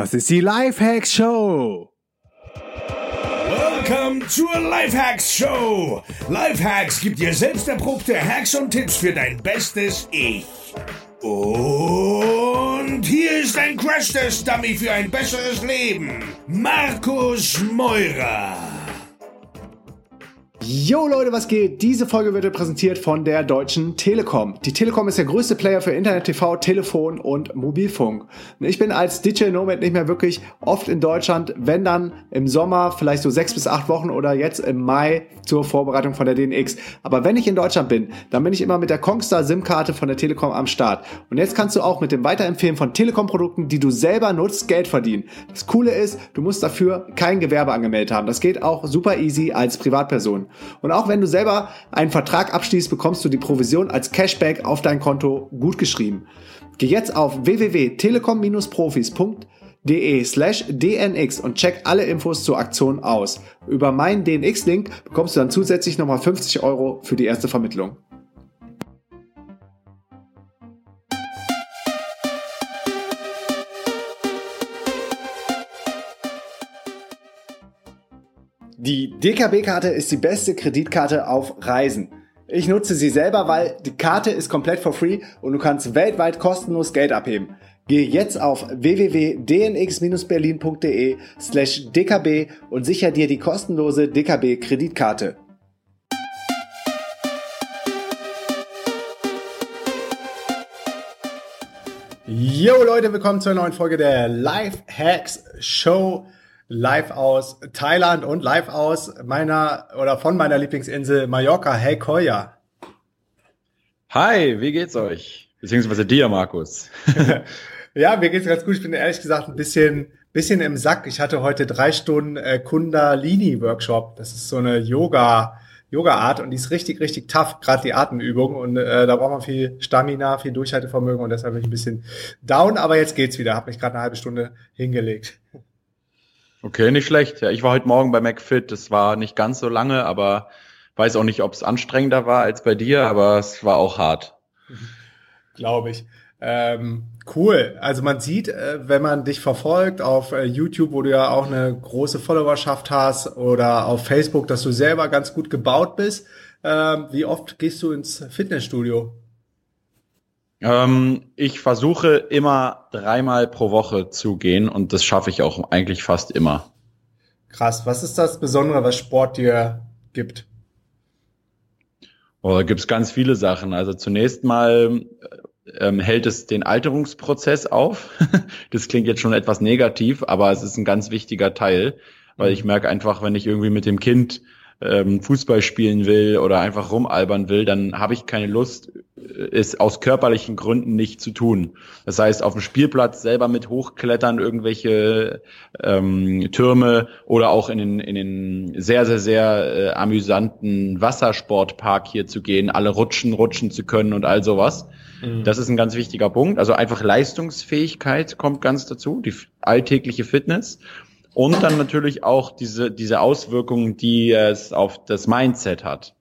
Das ist die Lifehacks Show. Welcome zur Lifehacks Show. Lifehacks gibt dir selbst erprobte Hacks und Tipps für dein bestes Ich. Und hier ist ein Crash-Test-Dummy für ein besseres Leben. Markus Meurer. Yo Leute, was geht? Diese Folge wird präsentiert von der Deutschen Telekom. Die Telekom ist der größte Player für Internet, TV, Telefon und Mobilfunk. Ich bin als DJ Nomad nicht mehr wirklich oft in Deutschland, wenn dann im Sommer, vielleicht so sechs bis acht Wochen oder jetzt im Mai zur Vorbereitung von der DNX. Aber wenn ich in Deutschland bin, dann bin ich immer mit der Kongstar SIM-Karte von der Telekom am Start. Und jetzt kannst du auch mit dem Weiterempfehlen von Telekom-Produkten, die du selber nutzt, Geld verdienen. Das Coole ist, du musst dafür kein Gewerbe angemeldet haben. Das geht auch super easy als Privatperson. Und auch wenn du selber einen Vertrag abschließt, bekommst du die Provision als Cashback auf dein Konto gut geschrieben. Geh jetzt auf www.telekom-profis.de slash dnx und check alle Infos zur Aktion aus. Über meinen DNX-Link bekommst du dann zusätzlich nochmal 50 Euro für die erste Vermittlung. Die DKB-Karte ist die beste Kreditkarte auf Reisen. Ich nutze sie selber, weil die Karte ist komplett for free und du kannst weltweit kostenlos Geld abheben. Gehe jetzt auf www.dnx-berlin.de slash dkb und sicher dir die kostenlose DKB-Kreditkarte. Yo Leute, willkommen zur neuen Folge der Life Hacks Show live aus Thailand und live aus meiner oder von meiner Lieblingsinsel Mallorca. Hey Koya. Hi, wie geht's euch? Beziehungsweise dir, Markus. ja, mir geht's ganz gut. Ich bin ehrlich gesagt ein bisschen, bisschen im Sack. Ich hatte heute drei Stunden äh, Kundalini-Workshop. Das ist so eine Yoga, Yoga-Art und die ist richtig, richtig tough, gerade die Atemübung. Und äh, da braucht man viel Stamina, viel Durchhaltevermögen und deshalb bin ich ein bisschen down, aber jetzt geht's wieder. Hab mich gerade eine halbe Stunde hingelegt. Okay, nicht schlecht. Ja, ich war heute Morgen bei McFit. Das war nicht ganz so lange, aber weiß auch nicht, ob es anstrengender war als bei dir, aber es war auch hart. Glaube ich. Ähm, cool. Also man sieht, äh, wenn man dich verfolgt auf äh, YouTube, wo du ja auch eine große Followerschaft hast, oder auf Facebook, dass du selber ganz gut gebaut bist. Ähm, wie oft gehst du ins Fitnessstudio? Ähm, ich versuche immer dreimal pro Woche zu gehen und das schaffe ich auch eigentlich fast immer. Krass. Was ist das Besondere, was Sport dir gibt? Oh, da gibt's ganz viele Sachen. Also zunächst mal ähm, hält es den Alterungsprozess auf. das klingt jetzt schon etwas negativ, aber es ist ein ganz wichtiger Teil, weil ich merke einfach, wenn ich irgendwie mit dem Kind ähm, Fußball spielen will oder einfach rumalbern will, dann habe ich keine Lust, es aus körperlichen Gründen nicht zu tun. Das heißt, auf dem Spielplatz selber mit hochklettern, irgendwelche ähm, Türme oder auch in den, in den sehr, sehr, sehr äh, amüsanten Wassersportpark hier zu gehen, alle rutschen, rutschen zu können und all sowas. Mhm. Das ist ein ganz wichtiger Punkt. Also einfach Leistungsfähigkeit kommt ganz dazu, die alltägliche Fitness. Und dann natürlich auch diese, diese Auswirkungen, die es auf das Mindset hat.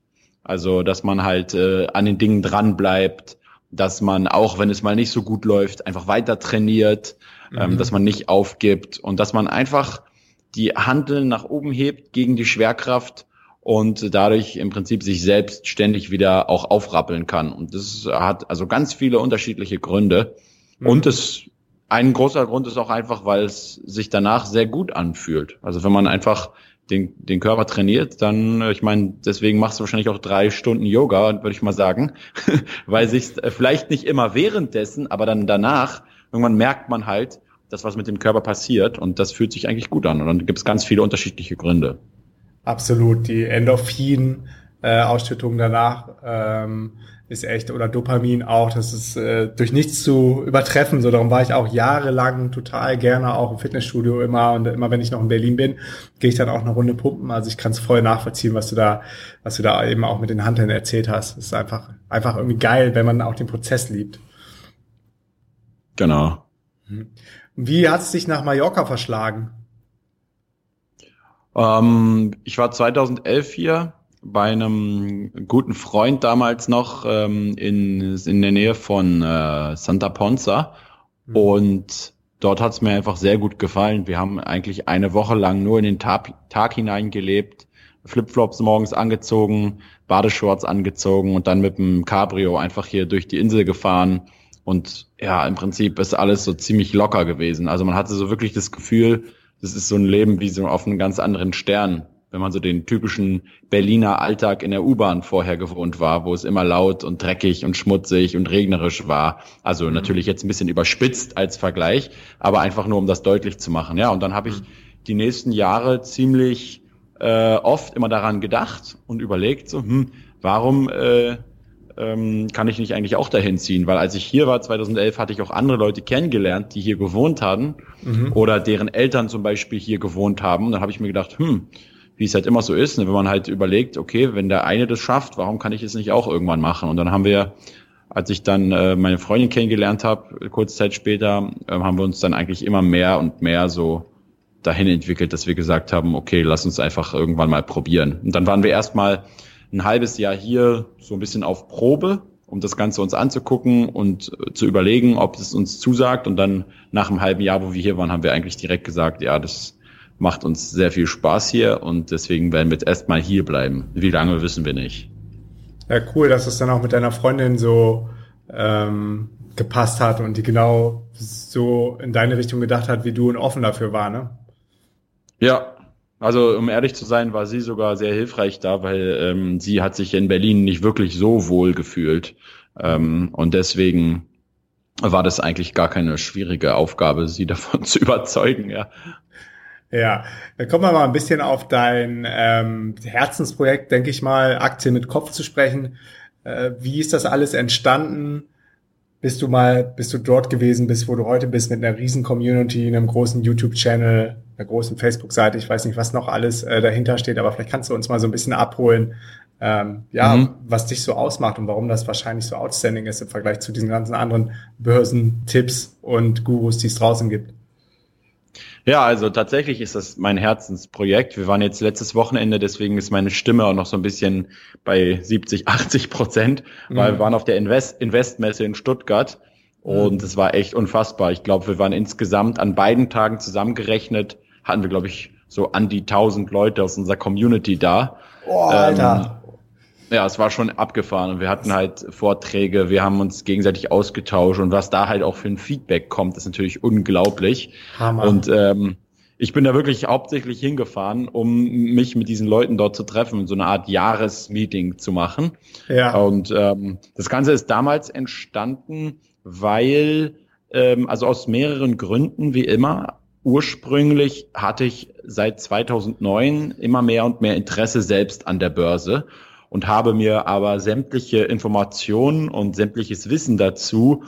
Also, dass man halt äh, an den Dingen dran bleibt, dass man auch, wenn es mal nicht so gut läuft, einfach weiter trainiert, ähm, mhm. ähm, dass man nicht aufgibt und dass man einfach die Handeln nach oben hebt gegen die Schwerkraft und dadurch im Prinzip sich selbst ständig wieder auch aufrappeln kann. Und das hat also ganz viele unterschiedliche Gründe. Mhm. Und es ein großer Grund ist auch einfach, weil es sich danach sehr gut anfühlt. Also wenn man einfach den, den Körper trainiert, dann, äh, ich meine, deswegen machst du wahrscheinlich auch drei Stunden Yoga, würde ich mal sagen, weil sich äh, vielleicht nicht immer währenddessen, aber dann danach, irgendwann merkt man halt, dass was mit dem Körper passiert und das fühlt sich eigentlich gut an und dann gibt es ganz viele unterschiedliche Gründe. Absolut, die Endorphin-Ausschüttung äh, danach ähm, ist echt, oder Dopamin auch, das ist äh, durch nichts zu übertreffen. So, darum war ich auch jahrelang total gerne auch im Fitnessstudio immer und immer wenn ich noch in Berlin bin, gehe ich dann auch eine Runde pumpen. Also ich kann es voll nachvollziehen, was du da, was du da eben auch mit den Handeln erzählt hast. Das ist einfach, einfach irgendwie geil, wenn man auch den Prozess liebt. Genau. Mhm. Wie hat es dich nach Mallorca verschlagen? Ähm, ich war 2011 hier bei einem guten Freund damals noch ähm, in, in der Nähe von äh, Santa Ponza. Mhm. Und dort hat es mir einfach sehr gut gefallen. Wir haben eigentlich eine Woche lang nur in den Tag, Tag hineingelebt, Flipflops morgens angezogen, Badeshorts angezogen und dann mit dem Cabrio einfach hier durch die Insel gefahren. Und ja, im Prinzip ist alles so ziemlich locker gewesen. Also man hatte so wirklich das Gefühl, das ist so ein Leben wie so auf einem ganz anderen Stern wenn man so den typischen Berliner Alltag in der U-Bahn vorher gewohnt war, wo es immer laut und dreckig und schmutzig und regnerisch war. Also mhm. natürlich jetzt ein bisschen überspitzt als Vergleich, aber einfach nur, um das deutlich zu machen. Ja, und dann habe ich mhm. die nächsten Jahre ziemlich äh, oft immer daran gedacht und überlegt, so, hm, warum äh, ähm, kann ich nicht eigentlich auch dahin ziehen? Weil als ich hier war, 2011, hatte ich auch andere Leute kennengelernt, die hier gewohnt hatten mhm. oder deren Eltern zum Beispiel hier gewohnt haben. Und dann habe ich mir gedacht, hm, wie es halt immer so ist, ne, wenn man halt überlegt, okay, wenn der eine das schafft, warum kann ich es nicht auch irgendwann machen? Und dann haben wir, als ich dann äh, meine Freundin kennengelernt habe, kurze Zeit später, äh, haben wir uns dann eigentlich immer mehr und mehr so dahin entwickelt, dass wir gesagt haben, okay, lass uns einfach irgendwann mal probieren. Und dann waren wir erstmal ein halbes Jahr hier so ein bisschen auf Probe, um das Ganze uns anzugucken und äh, zu überlegen, ob es uns zusagt. Und dann nach einem halben Jahr, wo wir hier waren, haben wir eigentlich direkt gesagt, ja, das macht uns sehr viel Spaß hier und deswegen werden wir jetzt erstmal hier bleiben. Wie lange wissen wir nicht. Ja, cool, dass es dann auch mit deiner Freundin so ähm, gepasst hat und die genau so in deine Richtung gedacht hat, wie du und offen dafür war, ne? Ja, also um ehrlich zu sein, war sie sogar sehr hilfreich da, weil ähm, sie hat sich in Berlin nicht wirklich so wohl gefühlt. Ähm, und deswegen war das eigentlich gar keine schwierige Aufgabe, sie davon zu überzeugen, ja. Ja, dann kommen wir mal ein bisschen auf dein ähm, Herzensprojekt, denke ich mal, Aktien mit Kopf zu sprechen. Äh, wie ist das alles entstanden? Bist du mal, bist du dort gewesen bist, wo du heute bist, mit einer riesen Community, einem großen YouTube-Channel, einer großen Facebook-Seite, ich weiß nicht, was noch alles äh, dahinter steht, aber vielleicht kannst du uns mal so ein bisschen abholen, ähm, ja, mhm. was dich so ausmacht und warum das wahrscheinlich so outstanding ist im Vergleich zu diesen ganzen anderen Börsen, Tipps und Gurus, die es draußen gibt. Ja, also tatsächlich ist das mein Herzensprojekt. Wir waren jetzt letztes Wochenende, deswegen ist meine Stimme auch noch so ein bisschen bei 70, 80 Prozent, weil mhm. wir waren auf der Invest Investmesse in Stuttgart und es war echt unfassbar. Ich glaube, wir waren insgesamt an beiden Tagen zusammengerechnet, hatten wir, glaube ich, so an die 1000 Leute aus unserer Community da. Oh, Alter. Ähm, ja, es war schon abgefahren und wir hatten halt Vorträge, wir haben uns gegenseitig ausgetauscht und was da halt auch für ein Feedback kommt, ist natürlich unglaublich. Hammer. Und ähm, ich bin da wirklich hauptsächlich hingefahren, um mich mit diesen Leuten dort zu treffen und so eine Art Jahresmeeting zu machen. Ja. Und ähm, das Ganze ist damals entstanden, weil, ähm, also aus mehreren Gründen, wie immer, ursprünglich hatte ich seit 2009 immer mehr und mehr Interesse selbst an der Börse und habe mir aber sämtliche Informationen und sämtliches Wissen dazu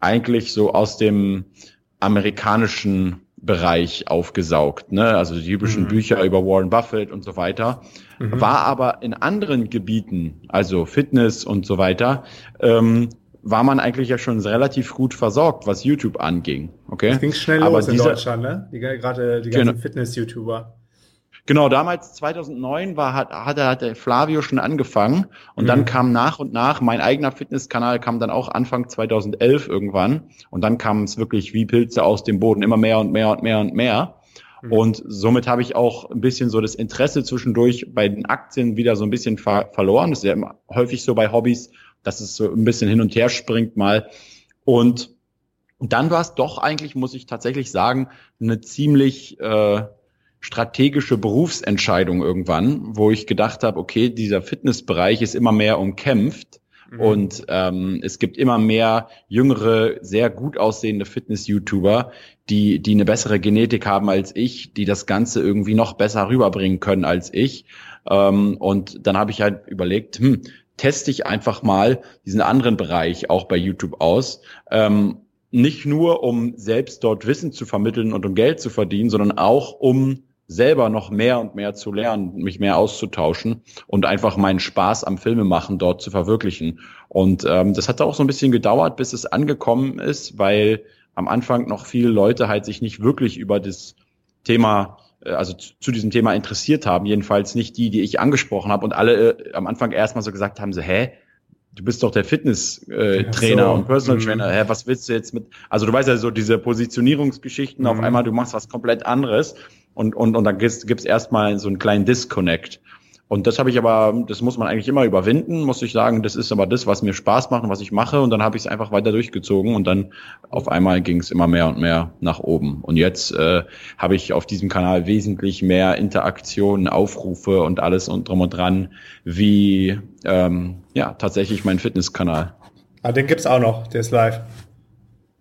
eigentlich so aus dem amerikanischen Bereich aufgesaugt, ne? also die typischen mhm. Bücher über Warren Buffett und so weiter, mhm. war aber in anderen Gebieten, also Fitness und so weiter, ähm, war man eigentlich ja schon relativ gut versorgt, was YouTube anging. Okay, das ging schnell aber los in Deutschland, ne? Die, gerade die ganzen genau. Fitness-YouTuber. Genau, damals 2009 war hat hat, hat der Flavio schon angefangen und mhm. dann kam nach und nach mein eigener Fitnesskanal kam dann auch Anfang 2011 irgendwann und dann kam es wirklich wie Pilze aus dem Boden immer mehr und mehr und mehr und mehr. Mhm. Und somit habe ich auch ein bisschen so das Interesse zwischendurch bei den Aktien wieder so ein bisschen ver verloren. Das ist ja immer häufig so bei Hobbys, dass es so ein bisschen hin und her springt mal. Und dann war es doch eigentlich, muss ich tatsächlich sagen, eine ziemlich äh, strategische Berufsentscheidung irgendwann, wo ich gedacht habe, okay, dieser Fitnessbereich ist immer mehr umkämpft mhm. und ähm, es gibt immer mehr jüngere, sehr gut aussehende Fitness-YouTuber, die, die eine bessere Genetik haben als ich, die das Ganze irgendwie noch besser rüberbringen können als ich. Ähm, und dann habe ich halt überlegt, hm, teste ich einfach mal diesen anderen Bereich auch bei YouTube aus. Ähm, nicht nur, um selbst dort Wissen zu vermitteln und um Geld zu verdienen, sondern auch um selber noch mehr und mehr zu lernen, mich mehr auszutauschen und einfach meinen Spaß am Filmemachen dort zu verwirklichen. Und ähm, das hat auch so ein bisschen gedauert, bis es angekommen ist, weil am Anfang noch viele Leute halt sich nicht wirklich über das Thema äh, also zu, diesem Thema interessiert haben, jedenfalls nicht die, die ich angesprochen habe und alle äh, am Anfang erstmal so gesagt haben, so, hä, du bist doch der Fitness-Trainer äh, so. und Personal mhm. Trainer. Hä, was willst du jetzt mit? Also du weißt ja so diese Positionierungsgeschichten. Mhm. Auf einmal du machst was komplett anderes und und und dann gibt's gibt's erstmal so einen kleinen Disconnect. Und das habe ich aber, das muss man eigentlich immer überwinden, muss ich sagen. Das ist aber das, was mir Spaß macht und was ich mache. Und dann habe ich es einfach weiter durchgezogen und dann auf einmal ging es immer mehr und mehr nach oben. Und jetzt äh, habe ich auf diesem Kanal wesentlich mehr Interaktionen, Aufrufe und alles und drum und dran, wie ähm, ja tatsächlich mein Fitnesskanal. Ah, den gibt's auch noch, der ist live.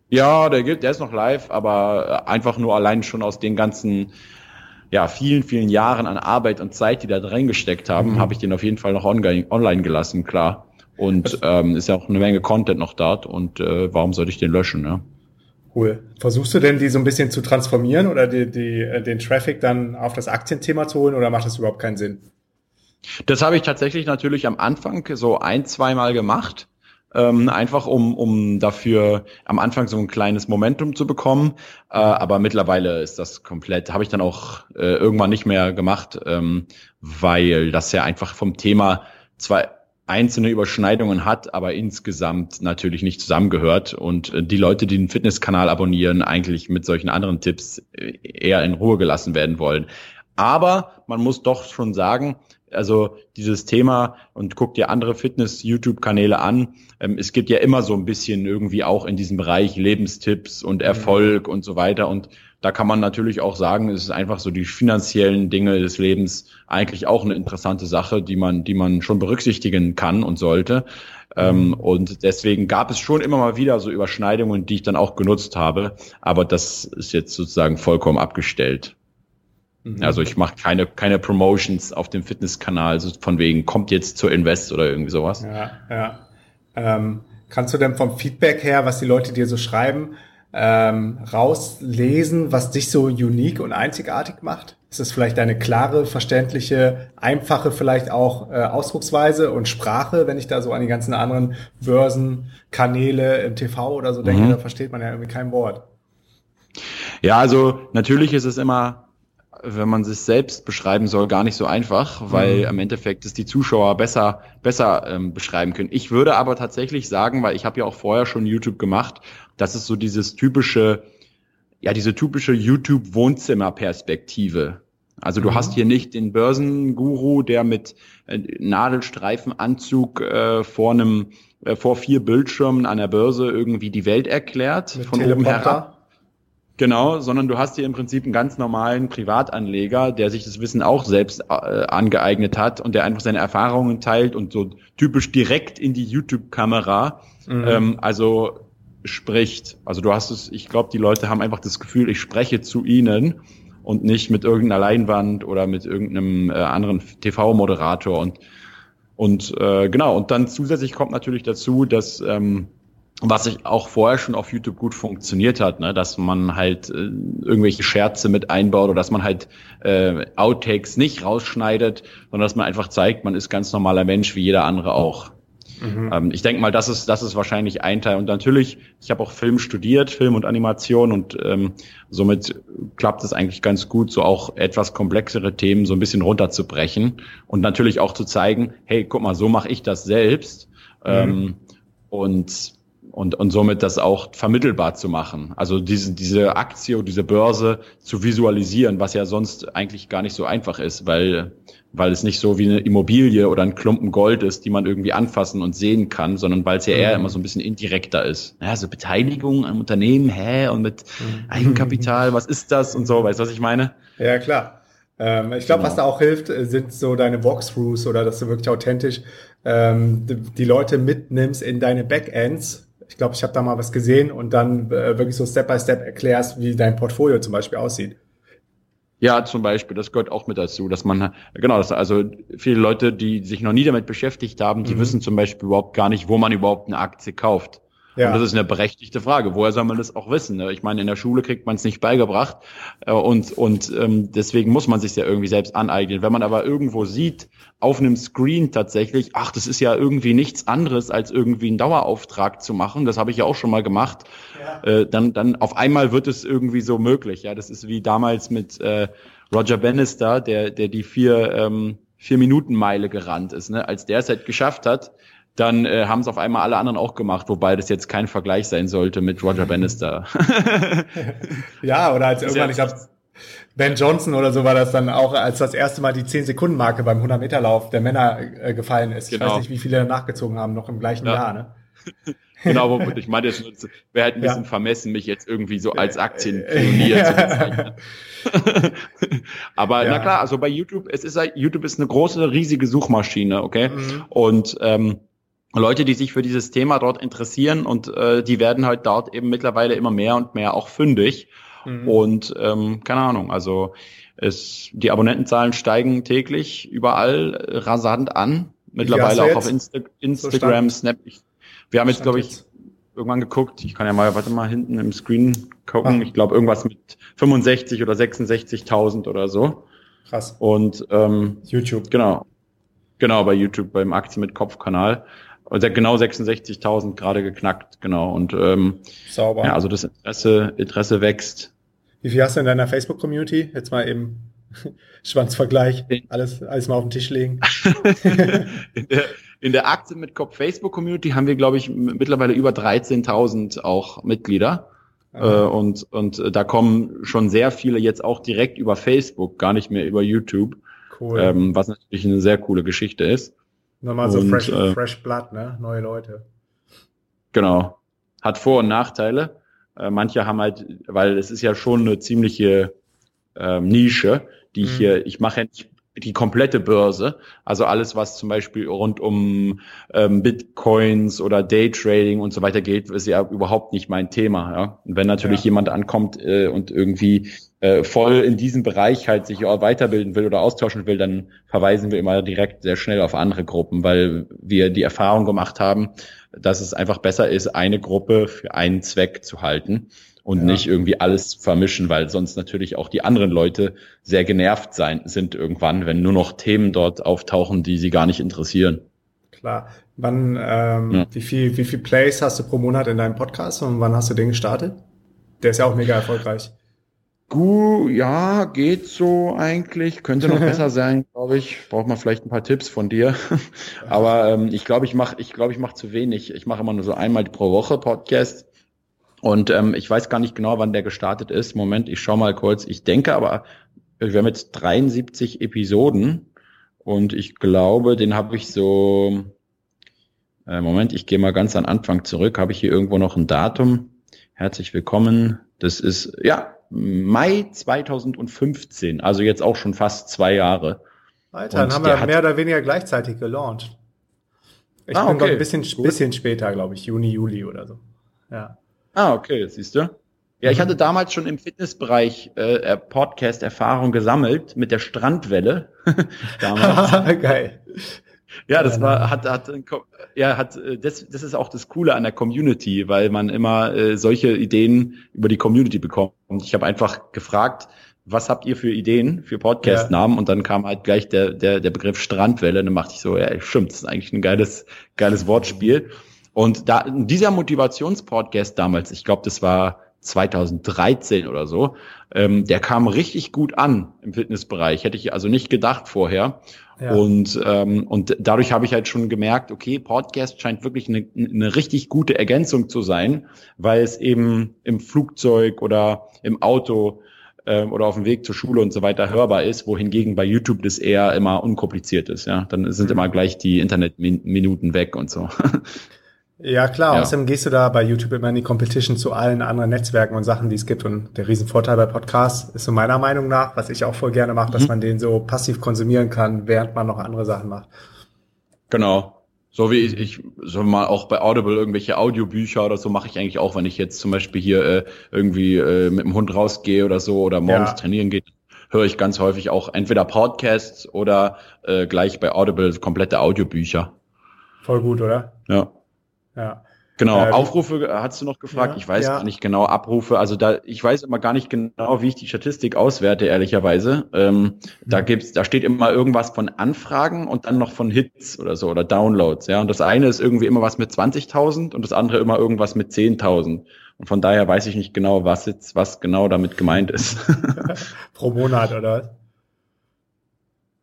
Ja, der gibt, der ist noch live, aber einfach nur allein schon aus den ganzen ja, vielen, vielen Jahren an Arbeit und Zeit, die da drin gesteckt haben, mhm. habe ich den auf jeden Fall noch online, online gelassen, klar. Und ähm, ist ja auch eine Menge Content noch dort und äh, warum sollte ich den löschen, ne? Cool. Versuchst du denn, die so ein bisschen zu transformieren oder die, die, äh, den Traffic dann auf das Aktienthema zu holen oder macht das überhaupt keinen Sinn? Das habe ich tatsächlich natürlich am Anfang so ein, zweimal gemacht ähm, einfach um, um dafür am Anfang so ein kleines Momentum zu bekommen. Äh, aber mittlerweile ist das komplett, habe ich dann auch äh, irgendwann nicht mehr gemacht, ähm, weil das ja einfach vom Thema zwei einzelne Überschneidungen hat, aber insgesamt natürlich nicht zusammengehört und äh, die Leute, die den Fitnesskanal abonnieren, eigentlich mit solchen anderen Tipps äh, eher in Ruhe gelassen werden wollen. Aber man muss doch schon sagen, also dieses Thema und guck dir andere Fitness-YouTube-Kanäle an. Ähm, es gibt ja immer so ein bisschen irgendwie auch in diesem Bereich Lebenstipps und mhm. Erfolg mhm. und so weiter. Und da kann man natürlich auch sagen, es ist einfach so die finanziellen Dinge des Lebens eigentlich auch eine interessante Sache, die man, die man schon berücksichtigen kann und sollte. Ähm, mhm. und deswegen gab es schon immer mal wieder so Überschneidungen, die ich dann auch genutzt habe. Aber das ist jetzt sozusagen vollkommen abgestellt. Mhm. Also ich mache keine, keine Promotions auf dem Fitnesskanal, so von wegen, kommt jetzt zur Invest oder irgendwie sowas. Ja, ja. Ähm, kannst du denn vom Feedback her, was die Leute dir so schreiben, ähm, rauslesen, was dich so unique und einzigartig macht? Ist es vielleicht eine klare, verständliche, einfache vielleicht auch äh, Ausdrucksweise und Sprache, wenn ich da so an die ganzen anderen Börsenkanäle im TV oder so denke, mhm. da versteht man ja irgendwie kein Wort. Ja, also natürlich ist es immer wenn man sich selbst beschreiben soll, gar nicht so einfach, weil mhm. im Endeffekt es die Zuschauer besser, besser ähm, beschreiben können. Ich würde aber tatsächlich sagen, weil ich habe ja auch vorher schon YouTube gemacht, dass es so dieses typische, ja, diese typische YouTube-Wohnzimmer-Perspektive. Also du mhm. hast hier nicht den Börsenguru, der mit äh, Nadelstreifenanzug äh, vor einem äh, vor vier Bildschirmen an der Börse irgendwie die Welt erklärt, mit von oben herab. Genau, sondern du hast hier im Prinzip einen ganz normalen Privatanleger, der sich das Wissen auch selbst äh, angeeignet hat und der einfach seine Erfahrungen teilt und so typisch direkt in die YouTube-Kamera, mhm. ähm, also spricht. Also du hast es, ich glaube, die Leute haben einfach das Gefühl, ich spreche zu ihnen und nicht mit irgendeiner Leinwand oder mit irgendeinem äh, anderen TV-Moderator und und äh, genau und dann zusätzlich kommt natürlich dazu, dass ähm, was ich auch vorher schon auf YouTube gut funktioniert hat, ne, dass man halt äh, irgendwelche Scherze mit einbaut oder dass man halt äh, Outtakes nicht rausschneidet, sondern dass man einfach zeigt, man ist ganz normaler Mensch wie jeder andere auch. Mhm. Ähm, ich denke mal, das ist das ist wahrscheinlich ein Teil. Und natürlich, ich habe auch Film studiert, Film und Animation und ähm, somit klappt es eigentlich ganz gut, so auch etwas komplexere Themen so ein bisschen runterzubrechen und natürlich auch zu zeigen, hey, guck mal, so mache ich das selbst. Mhm. Ähm, und und, und somit das auch vermittelbar zu machen. Also diese, diese Aktie, diese Börse zu visualisieren, was ja sonst eigentlich gar nicht so einfach ist, weil, weil es nicht so wie eine Immobilie oder ein Klumpen Gold ist, die man irgendwie anfassen und sehen kann, sondern weil es ja eher mhm. immer so ein bisschen indirekter ist. Ja, so Beteiligung am Unternehmen, hä, und mit mhm. Eigenkapital, was ist das und so, weißt du, was ich meine? Ja, klar. Ähm, ich glaube, genau. was da auch hilft, sind so deine Walkthroughs oder dass du wirklich authentisch ähm, die Leute mitnimmst in deine Backends ich glaube, ich habe da mal was gesehen und dann äh, wirklich so Step by Step erklärst, wie dein Portfolio zum Beispiel aussieht. Ja, zum Beispiel, das gehört auch mit dazu, dass man, genau, dass also viele Leute, die sich noch nie damit beschäftigt haben, die mhm. wissen zum Beispiel überhaupt gar nicht, wo man überhaupt eine Aktie kauft. Ja. Und das ist eine berechtigte Frage. Woher soll man das auch wissen? Ne? Ich meine, in der Schule kriegt man es nicht beigebracht äh, und, und ähm, deswegen muss man sich ja irgendwie selbst aneignen. Wenn man aber irgendwo sieht, auf einem Screen tatsächlich, ach, das ist ja irgendwie nichts anderes, als irgendwie einen Dauerauftrag zu machen, das habe ich ja auch schon mal gemacht, ja. äh, dann, dann auf einmal wird es irgendwie so möglich. Ja, das ist wie damals mit äh, Roger Bannister, der, der die vier, ähm, vier Minuten Meile gerannt ist. Ne? Als der es halt geschafft hat, dann äh, haben es auf einmal alle anderen auch gemacht, wobei das jetzt kein Vergleich sein sollte mit Roger Bannister. ja, oder als irgendwann, ich glaube, Ben Johnson oder so war das dann auch, als das erste Mal die 10-Sekunden-Marke beim 100-Meter-Lauf der Männer äh, gefallen ist. Genau. Ich weiß nicht, wie viele nachgezogen haben, noch im gleichen ja. Jahr. Ne? genau, ich meine, es wäre halt ein bisschen ja. vermessen, mich jetzt irgendwie so als Aktienpionier zu bezeichnen. Aber ja. na klar, also bei YouTube, es ist YouTube ist eine große, riesige Suchmaschine, okay? Mhm. Und ähm, Leute, die sich für dieses Thema dort interessieren und äh, die werden halt dort eben mittlerweile immer mehr und mehr auch fündig. Mhm. Und ähm, keine Ahnung, also es, die Abonnentenzahlen steigen täglich überall rasant an. Mittlerweile auch auf Insta Instagram, so Snap. Ich, wir haben jetzt, glaube ich, jetzt. irgendwann geguckt. Ich kann ja mal, warte mal, hinten im Screen gucken. Ach. Ich glaube, irgendwas mit 65 oder 66.000 oder so. Krass. Und ähm, YouTube. Genau. Genau, bei YouTube, beim Aktien mit Kopf-Kanal. Genau 66.000 gerade geknackt, genau. Und ähm, Sauber. Ja, also das Interesse, Interesse wächst. Wie viel hast du in deiner Facebook-Community? Jetzt mal eben Schwanzvergleich, alles, alles mal auf den Tisch legen. in, der, in der Aktie mit Kopf Facebook-Community haben wir, glaube ich, mittlerweile über 13.000 auch Mitglieder. Äh, und, und da kommen schon sehr viele jetzt auch direkt über Facebook, gar nicht mehr über YouTube. Cool. Ähm, was natürlich eine sehr coole Geschichte ist. Nochmal so fresh, äh, fresh Blood, ne? Neue Leute. Genau. Hat Vor- und Nachteile. Äh, manche haben halt, weil es ist ja schon eine ziemliche ähm, Nische, die ich mhm. hier, ich mache ja nicht die komplette Börse, also alles, was zum Beispiel rund um ähm, Bitcoins oder Daytrading und so weiter geht, ist ja überhaupt nicht mein Thema. Ja? Und wenn natürlich ja. jemand ankommt äh, und irgendwie äh, voll in diesem Bereich halt sich auch weiterbilden will oder austauschen will, dann verweisen wir immer direkt sehr schnell auf andere Gruppen, weil wir die Erfahrung gemacht haben, dass es einfach besser ist, eine Gruppe für einen Zweck zu halten und ja. nicht irgendwie alles vermischen, weil sonst natürlich auch die anderen Leute sehr genervt sein sind irgendwann, wenn nur noch Themen dort auftauchen, die sie gar nicht interessieren. Klar. Wann, ähm, ja. wie viel, wie viel Plays hast du pro Monat in deinem Podcast und wann hast du den gestartet? Der ist ja auch mega erfolgreich. Gut, ja, geht so eigentlich. Könnte noch besser sein, glaube ich. Braucht man vielleicht ein paar Tipps von dir. Aber ähm, ich glaube, ich mache, ich glaube, ich mache zu wenig. Ich mache immer nur so einmal pro Woche Podcast. Und ähm, ich weiß gar nicht genau, wann der gestartet ist. Moment, ich schau mal kurz. Ich denke aber, wir haben jetzt 73 Episoden und ich glaube, den habe ich so. Äh, Moment, ich gehe mal ganz an Anfang zurück. Habe ich hier irgendwo noch ein Datum? Herzlich willkommen. Das ist ja Mai 2015, also jetzt auch schon fast zwei Jahre. Alter, dann haben wir mehr oder weniger gleichzeitig gelauncht. Ich ah, bin okay. ein bisschen, bisschen später, glaube ich, Juni, Juli oder so. Ja. Ah, okay, siehst du. Ja, ich mhm. hatte damals schon im Fitnessbereich äh, Podcast-Erfahrung gesammelt mit der Strandwelle. damals. Geil. Ja, das war, hat, hat, ja, hat, äh, das, das ist auch das Coole an der Community, weil man immer äh, solche Ideen über die Community bekommt. Und ich habe einfach gefragt, was habt ihr für Ideen für Podcast-Namen? Ja. Und dann kam halt gleich der, der, der Begriff Strandwelle. Und dann machte ich so, ja, stimmt, das ist eigentlich ein geiles, geiles Wortspiel. Und da dieser Motivationspodcast damals, ich glaube, das war 2013 oder so, ähm, der kam richtig gut an im Fitnessbereich. Hätte ich also nicht gedacht vorher. Ja. Und, ähm, und dadurch habe ich halt schon gemerkt, okay, Podcast scheint wirklich eine, eine richtig gute Ergänzung zu sein, weil es eben im Flugzeug oder im Auto ähm, oder auf dem Weg zur Schule und so weiter hörbar ist, wohingegen bei YouTube das eher immer unkompliziert ist. Ja, dann sind mhm. immer gleich die Internetminuten weg und so. Ja, klar. Ja. Außerdem gehst du da bei YouTube immer in die Competition zu allen anderen Netzwerken und Sachen, die es gibt. Und der Riesenvorteil bei Podcasts ist so meiner Meinung nach, was ich auch voll gerne mache, mhm. dass man den so passiv konsumieren kann, während man noch andere Sachen macht. Genau. So wie ich, ich so mal auch bei Audible irgendwelche Audiobücher oder so mache ich eigentlich auch, wenn ich jetzt zum Beispiel hier äh, irgendwie äh, mit dem Hund rausgehe oder so oder morgens ja. trainieren gehe, höre ich ganz häufig auch entweder Podcasts oder äh, gleich bei Audible komplette Audiobücher. Voll gut, oder? Ja. Ja. Genau, äh, Aufrufe hast du noch gefragt. Ja, ich weiß ja. gar nicht genau Abrufe. Also da, ich weiß immer gar nicht genau, wie ich die Statistik auswerte, ehrlicherweise. Ähm, mhm. Da gibt's, da steht immer irgendwas von Anfragen und dann noch von Hits oder so oder Downloads. Ja, und das eine ist irgendwie immer was mit 20.000 und das andere immer irgendwas mit 10.000. Und von daher weiß ich nicht genau, was jetzt, was genau damit gemeint ist. Pro Monat oder?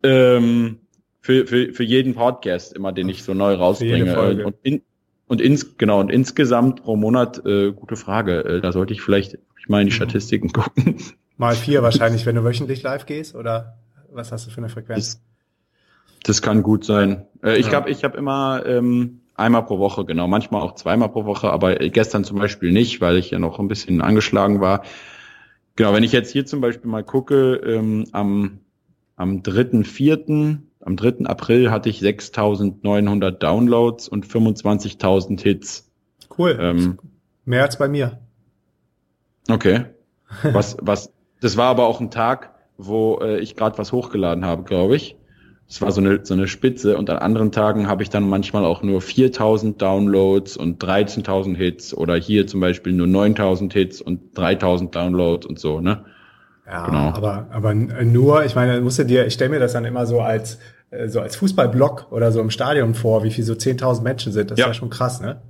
Ähm, für, für, für jeden Podcast immer, den ich so neu rausbringe. Äh, und, in, und ins, genau, und insgesamt pro Monat, äh, gute Frage. Äh, da sollte ich vielleicht ich mal in die mhm. Statistiken gucken. Mal vier wahrscheinlich, wenn du wöchentlich live gehst, oder was hast du für eine Frequenz? Das, das kann gut sein. Äh, ich ja. glaube, ich habe immer ähm, einmal pro Woche, genau, manchmal auch zweimal pro Woche, aber gestern zum Beispiel nicht, weil ich ja noch ein bisschen angeschlagen war. Genau, wenn ich jetzt hier zum Beispiel mal gucke, ähm, am, am 3.4., am 3. April hatte ich 6.900 Downloads und 25.000 Hits. Cool. Ähm, Mehr als bei mir. Okay. Was, was, das war aber auch ein Tag, wo äh, ich gerade was hochgeladen habe, glaube ich. Das war so eine, so eine Spitze und an anderen Tagen habe ich dann manchmal auch nur 4000 Downloads und 13.000 Hits oder hier zum Beispiel nur 9000 Hits und 3000 Downloads und so, ne? Ja, genau. aber, aber nur, ich meine, musst du dir, ich stelle mir das dann immer so als, so als Fußballblock oder so im Stadion vor, wie viel so 10.000 Menschen sind. Das ja. ist ja schon krass, ne?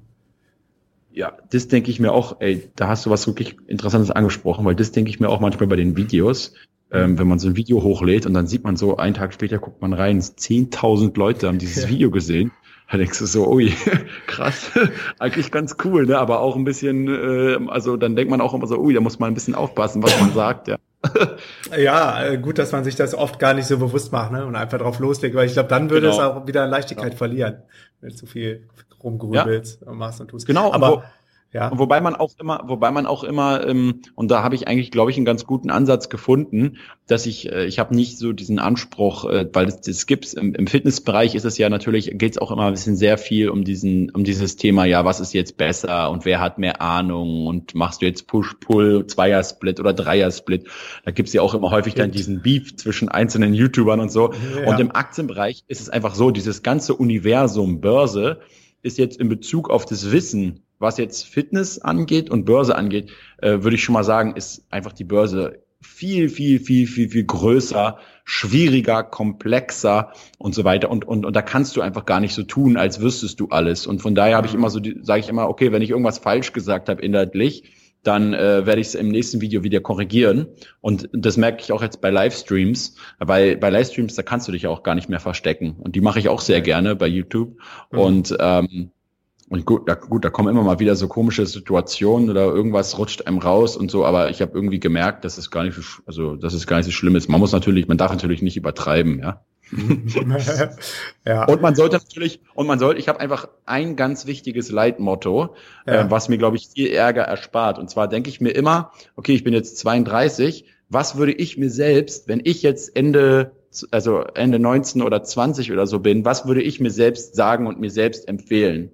Ja, das denke ich mir auch, ey, da hast du was wirklich Interessantes angesprochen, weil das denke ich mir auch manchmal bei den Videos ähm, wenn man so ein Video hochlädt und dann sieht man so, einen Tag später guckt man rein, 10.000 Leute haben dieses ja. Video gesehen. Da denkst du so, ui, krass, eigentlich ganz cool, ne? aber auch ein bisschen, äh, also dann denkt man auch immer so, ui, da muss man ein bisschen aufpassen, was man sagt, ja. ja, äh, gut, dass man sich das oft gar nicht so bewusst macht ne? und einfach drauf loslegt, weil ich glaube, dann würde genau. es auch wieder an Leichtigkeit ja. verlieren, wenn du zu viel rumgrübelst ja. und machst und tust. Genau, aber ja. Wobei man auch immer, wobei man auch immer, ähm, und da habe ich eigentlich, glaube ich, einen ganz guten Ansatz gefunden, dass ich, äh, ich habe nicht so diesen Anspruch, äh, weil es das gibt's im, im Fitnessbereich ist es ja natürlich, geht es auch immer ein bisschen sehr viel um diesen, um dieses Thema, ja, was ist jetzt besser und wer hat mehr Ahnung und machst du jetzt Push-Pull, Zweier-Split oder Dreier-Split? Da gibt's ja auch immer häufig dann diesen Beef zwischen einzelnen YouTubern und so. Ja. Und im Aktienbereich ist es einfach so, dieses ganze Universum Börse ist jetzt in Bezug auf das Wissen was jetzt Fitness angeht und Börse angeht, äh, würde ich schon mal sagen, ist einfach die Börse viel, viel, viel, viel, viel größer, schwieriger, komplexer und so weiter. Und, und, und da kannst du einfach gar nicht so tun, als wüsstest du alles. Und von daher habe ich immer so, sage ich immer, okay, wenn ich irgendwas falsch gesagt habe inhaltlich, dann äh, werde ich es im nächsten Video wieder korrigieren. Und das merke ich auch jetzt bei Livestreams, weil bei Livestreams, da kannst du dich auch gar nicht mehr verstecken. Und die mache ich auch sehr gerne bei YouTube. Mhm. Und ähm, und gut da, gut, da kommen immer mal wieder so komische Situationen oder irgendwas rutscht einem raus und so, aber ich habe irgendwie gemerkt, dass es gar nicht so, also dass es gar nicht so schlimm ist. Man muss natürlich, man darf natürlich nicht übertreiben, ja. ja. Und man sollte natürlich, und man sollte, ich habe einfach ein ganz wichtiges Leitmotto, ja. äh, was mir, glaube ich, viel Ärger erspart. Und zwar denke ich mir immer, okay, ich bin jetzt 32, was würde ich mir selbst, wenn ich jetzt Ende, also Ende 19 oder 20 oder so bin, was würde ich mir selbst sagen und mir selbst empfehlen?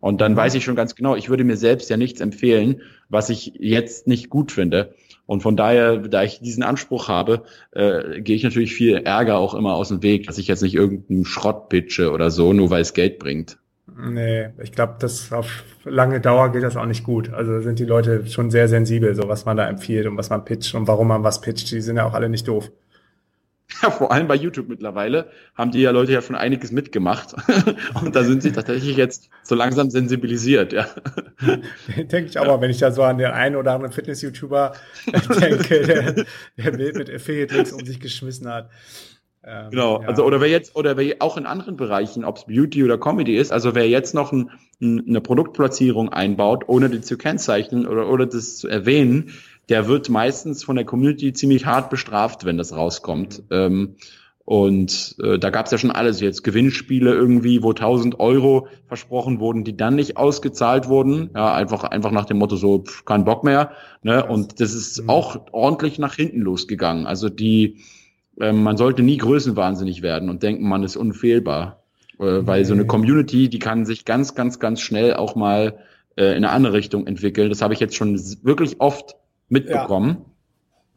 Und dann mhm. weiß ich schon ganz genau, ich würde mir selbst ja nichts empfehlen, was ich jetzt nicht gut finde. Und von daher, da ich diesen Anspruch habe, äh, gehe ich natürlich viel Ärger auch immer aus dem Weg, dass ich jetzt nicht irgendeinen Schrott pitche oder so, nur weil es Geld bringt. Nee, ich glaube, das auf lange Dauer geht das auch nicht gut. Also sind die Leute schon sehr sensibel, so was man da empfiehlt und was man pitcht und warum man was pitcht. Die sind ja auch alle nicht doof. Ja, vor allem bei YouTube mittlerweile haben die ja Leute ja schon einiges mitgemacht. Und da sind sie tatsächlich jetzt so langsam sensibilisiert, ja. Denke ich auch mal, wenn ich da so an den einen oder anderen Fitness-YouTuber denke, der, der Bild mit Affiliate-Links um sich geschmissen hat. Ähm, genau, ja. also oder wer jetzt, oder wer auch in anderen Bereichen, ob es Beauty oder Comedy ist, also wer jetzt noch ein, eine Produktplatzierung einbaut, ohne die zu kennzeichnen oder, oder das zu erwähnen, der wird meistens von der Community ziemlich hart bestraft, wenn das rauskommt. Ähm, und äh, da gab es ja schon alles, jetzt Gewinnspiele irgendwie, wo 1000 Euro versprochen wurden, die dann nicht ausgezahlt wurden. Ja, einfach einfach nach dem Motto so pff, kein Bock mehr. Ne? Und das ist mhm. auch ordentlich nach hinten losgegangen. Also die, äh, man sollte nie größenwahnsinnig werden und denken, man ist unfehlbar, äh, weil so eine Community, die kann sich ganz ganz ganz schnell auch mal äh, in eine andere Richtung entwickeln. Das habe ich jetzt schon wirklich oft mitbekommen. Ja.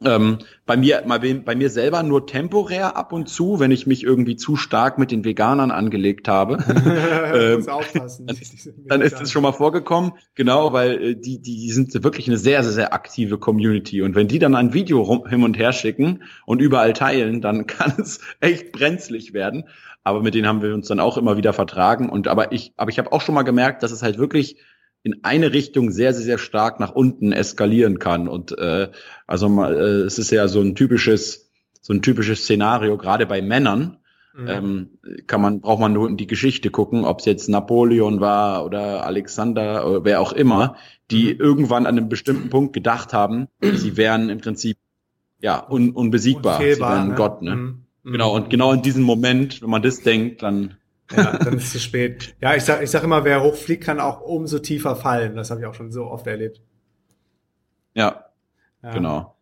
Ähm, bei mir, bei mir selber nur temporär ab und zu, wenn ich mich irgendwie zu stark mit den Veganern angelegt habe. ähm. Dann, ist, dann ist es schon mal vorgekommen, genau, weil äh, die, die sind wirklich eine sehr, sehr, sehr aktive Community. Und wenn die dann ein Video rum, hin und her schicken und überall teilen, dann kann es echt brenzlig werden. Aber mit denen haben wir uns dann auch immer wieder vertragen. Und aber ich, aber ich habe auch schon mal gemerkt, dass es halt wirklich in eine Richtung sehr, sehr, sehr stark nach unten eskalieren kann. Und äh, also mal, äh, es ist ja so ein typisches, so ein typisches Szenario, gerade bei Männern, Mhm. Ähm, kann man, braucht man nur in die Geschichte gucken, ob es jetzt Napoleon war oder Alexander oder wer auch immer, die mhm. irgendwann an einem bestimmten Punkt gedacht haben, sie wären im Prinzip ja un, unbesiegbar, sie wären ne? Gott, ne? Mhm. Genau, und genau in diesem Moment, wenn man das denkt, dann ja, dann ist es zu spät. Ja, ich sag, ich sag immer, wer hochfliegt, kann auch umso tiefer fallen. Das habe ich auch schon so oft erlebt. Ja, ja. genau.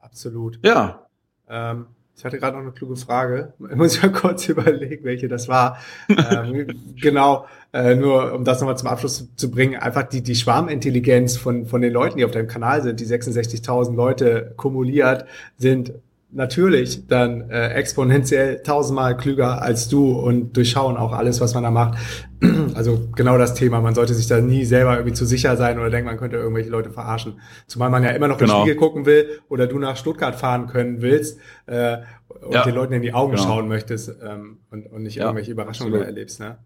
Absolut. Ja. Ähm, ich hatte gerade noch eine kluge Frage. Ich muss ja kurz überlegen, welche das war. ähm, genau, äh, nur um das nochmal zum Abschluss zu bringen, einfach die, die Schwarmintelligenz von, von den Leuten, die auf deinem Kanal sind, die 66.000 Leute kumuliert, sind natürlich dann äh, exponentiell tausendmal klüger als du und durchschauen auch alles, was man da macht. Also genau das Thema. Man sollte sich da nie selber irgendwie zu sicher sein oder denken, man könnte irgendwelche Leute verarschen. Zumal man ja immer noch genau. in Spiegel gucken will oder du nach Stuttgart fahren können willst äh, und ja. den Leuten in die Augen genau. schauen möchtest ähm, und, und nicht ja. irgendwelche Überraschungen Absolut. erlebst. Ne?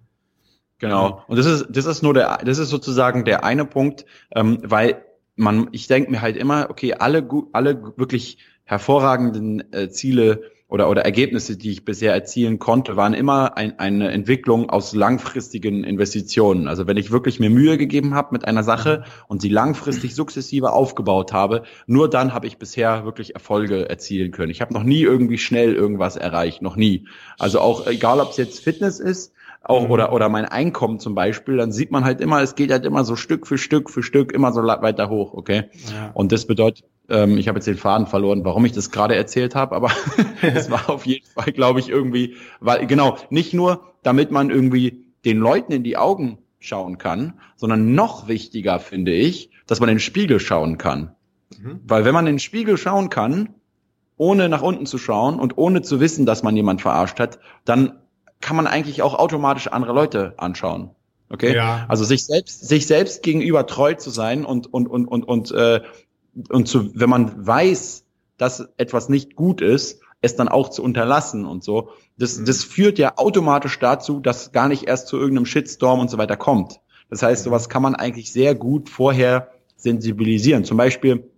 Genau. Und das ist das ist nur der das ist sozusagen der eine Punkt, ähm, weil man ich denke mir halt immer, okay, alle alle wirklich hervorragenden äh, Ziele oder, oder Ergebnisse, die ich bisher erzielen konnte, waren immer ein, eine Entwicklung aus langfristigen Investitionen. Also wenn ich wirklich mir Mühe gegeben habe mit einer Sache und sie langfristig sukzessive aufgebaut habe, nur dann habe ich bisher wirklich Erfolge erzielen können. Ich habe noch nie irgendwie schnell irgendwas erreicht, noch nie. Also auch egal, ob es jetzt Fitness ist, auch mhm. oder oder mein Einkommen zum Beispiel, dann sieht man halt immer, es geht halt immer so Stück für Stück für Stück immer so weiter hoch, okay? Ja. Und das bedeutet, ähm, ich habe jetzt den Faden verloren, warum ich das gerade erzählt habe, aber es war auf jeden Fall, glaube ich, irgendwie, weil genau nicht nur, damit man irgendwie den Leuten in die Augen schauen kann, sondern noch wichtiger finde ich, dass man in den Spiegel schauen kann. Mhm. Weil wenn man in den Spiegel schauen kann, ohne nach unten zu schauen und ohne zu wissen, dass man jemand verarscht hat, dann kann man eigentlich auch automatisch andere Leute anschauen. Okay? Ja. Also sich selbst, sich selbst gegenüber treu zu sein und, und, und, und, und, äh, und zu, wenn man weiß, dass etwas nicht gut ist, es dann auch zu unterlassen und so. Das, mhm. das führt ja automatisch dazu, dass gar nicht erst zu irgendeinem Shitstorm und so weiter kommt. Das heißt, mhm. sowas kann man eigentlich sehr gut vorher sensibilisieren. Zum Beispiel,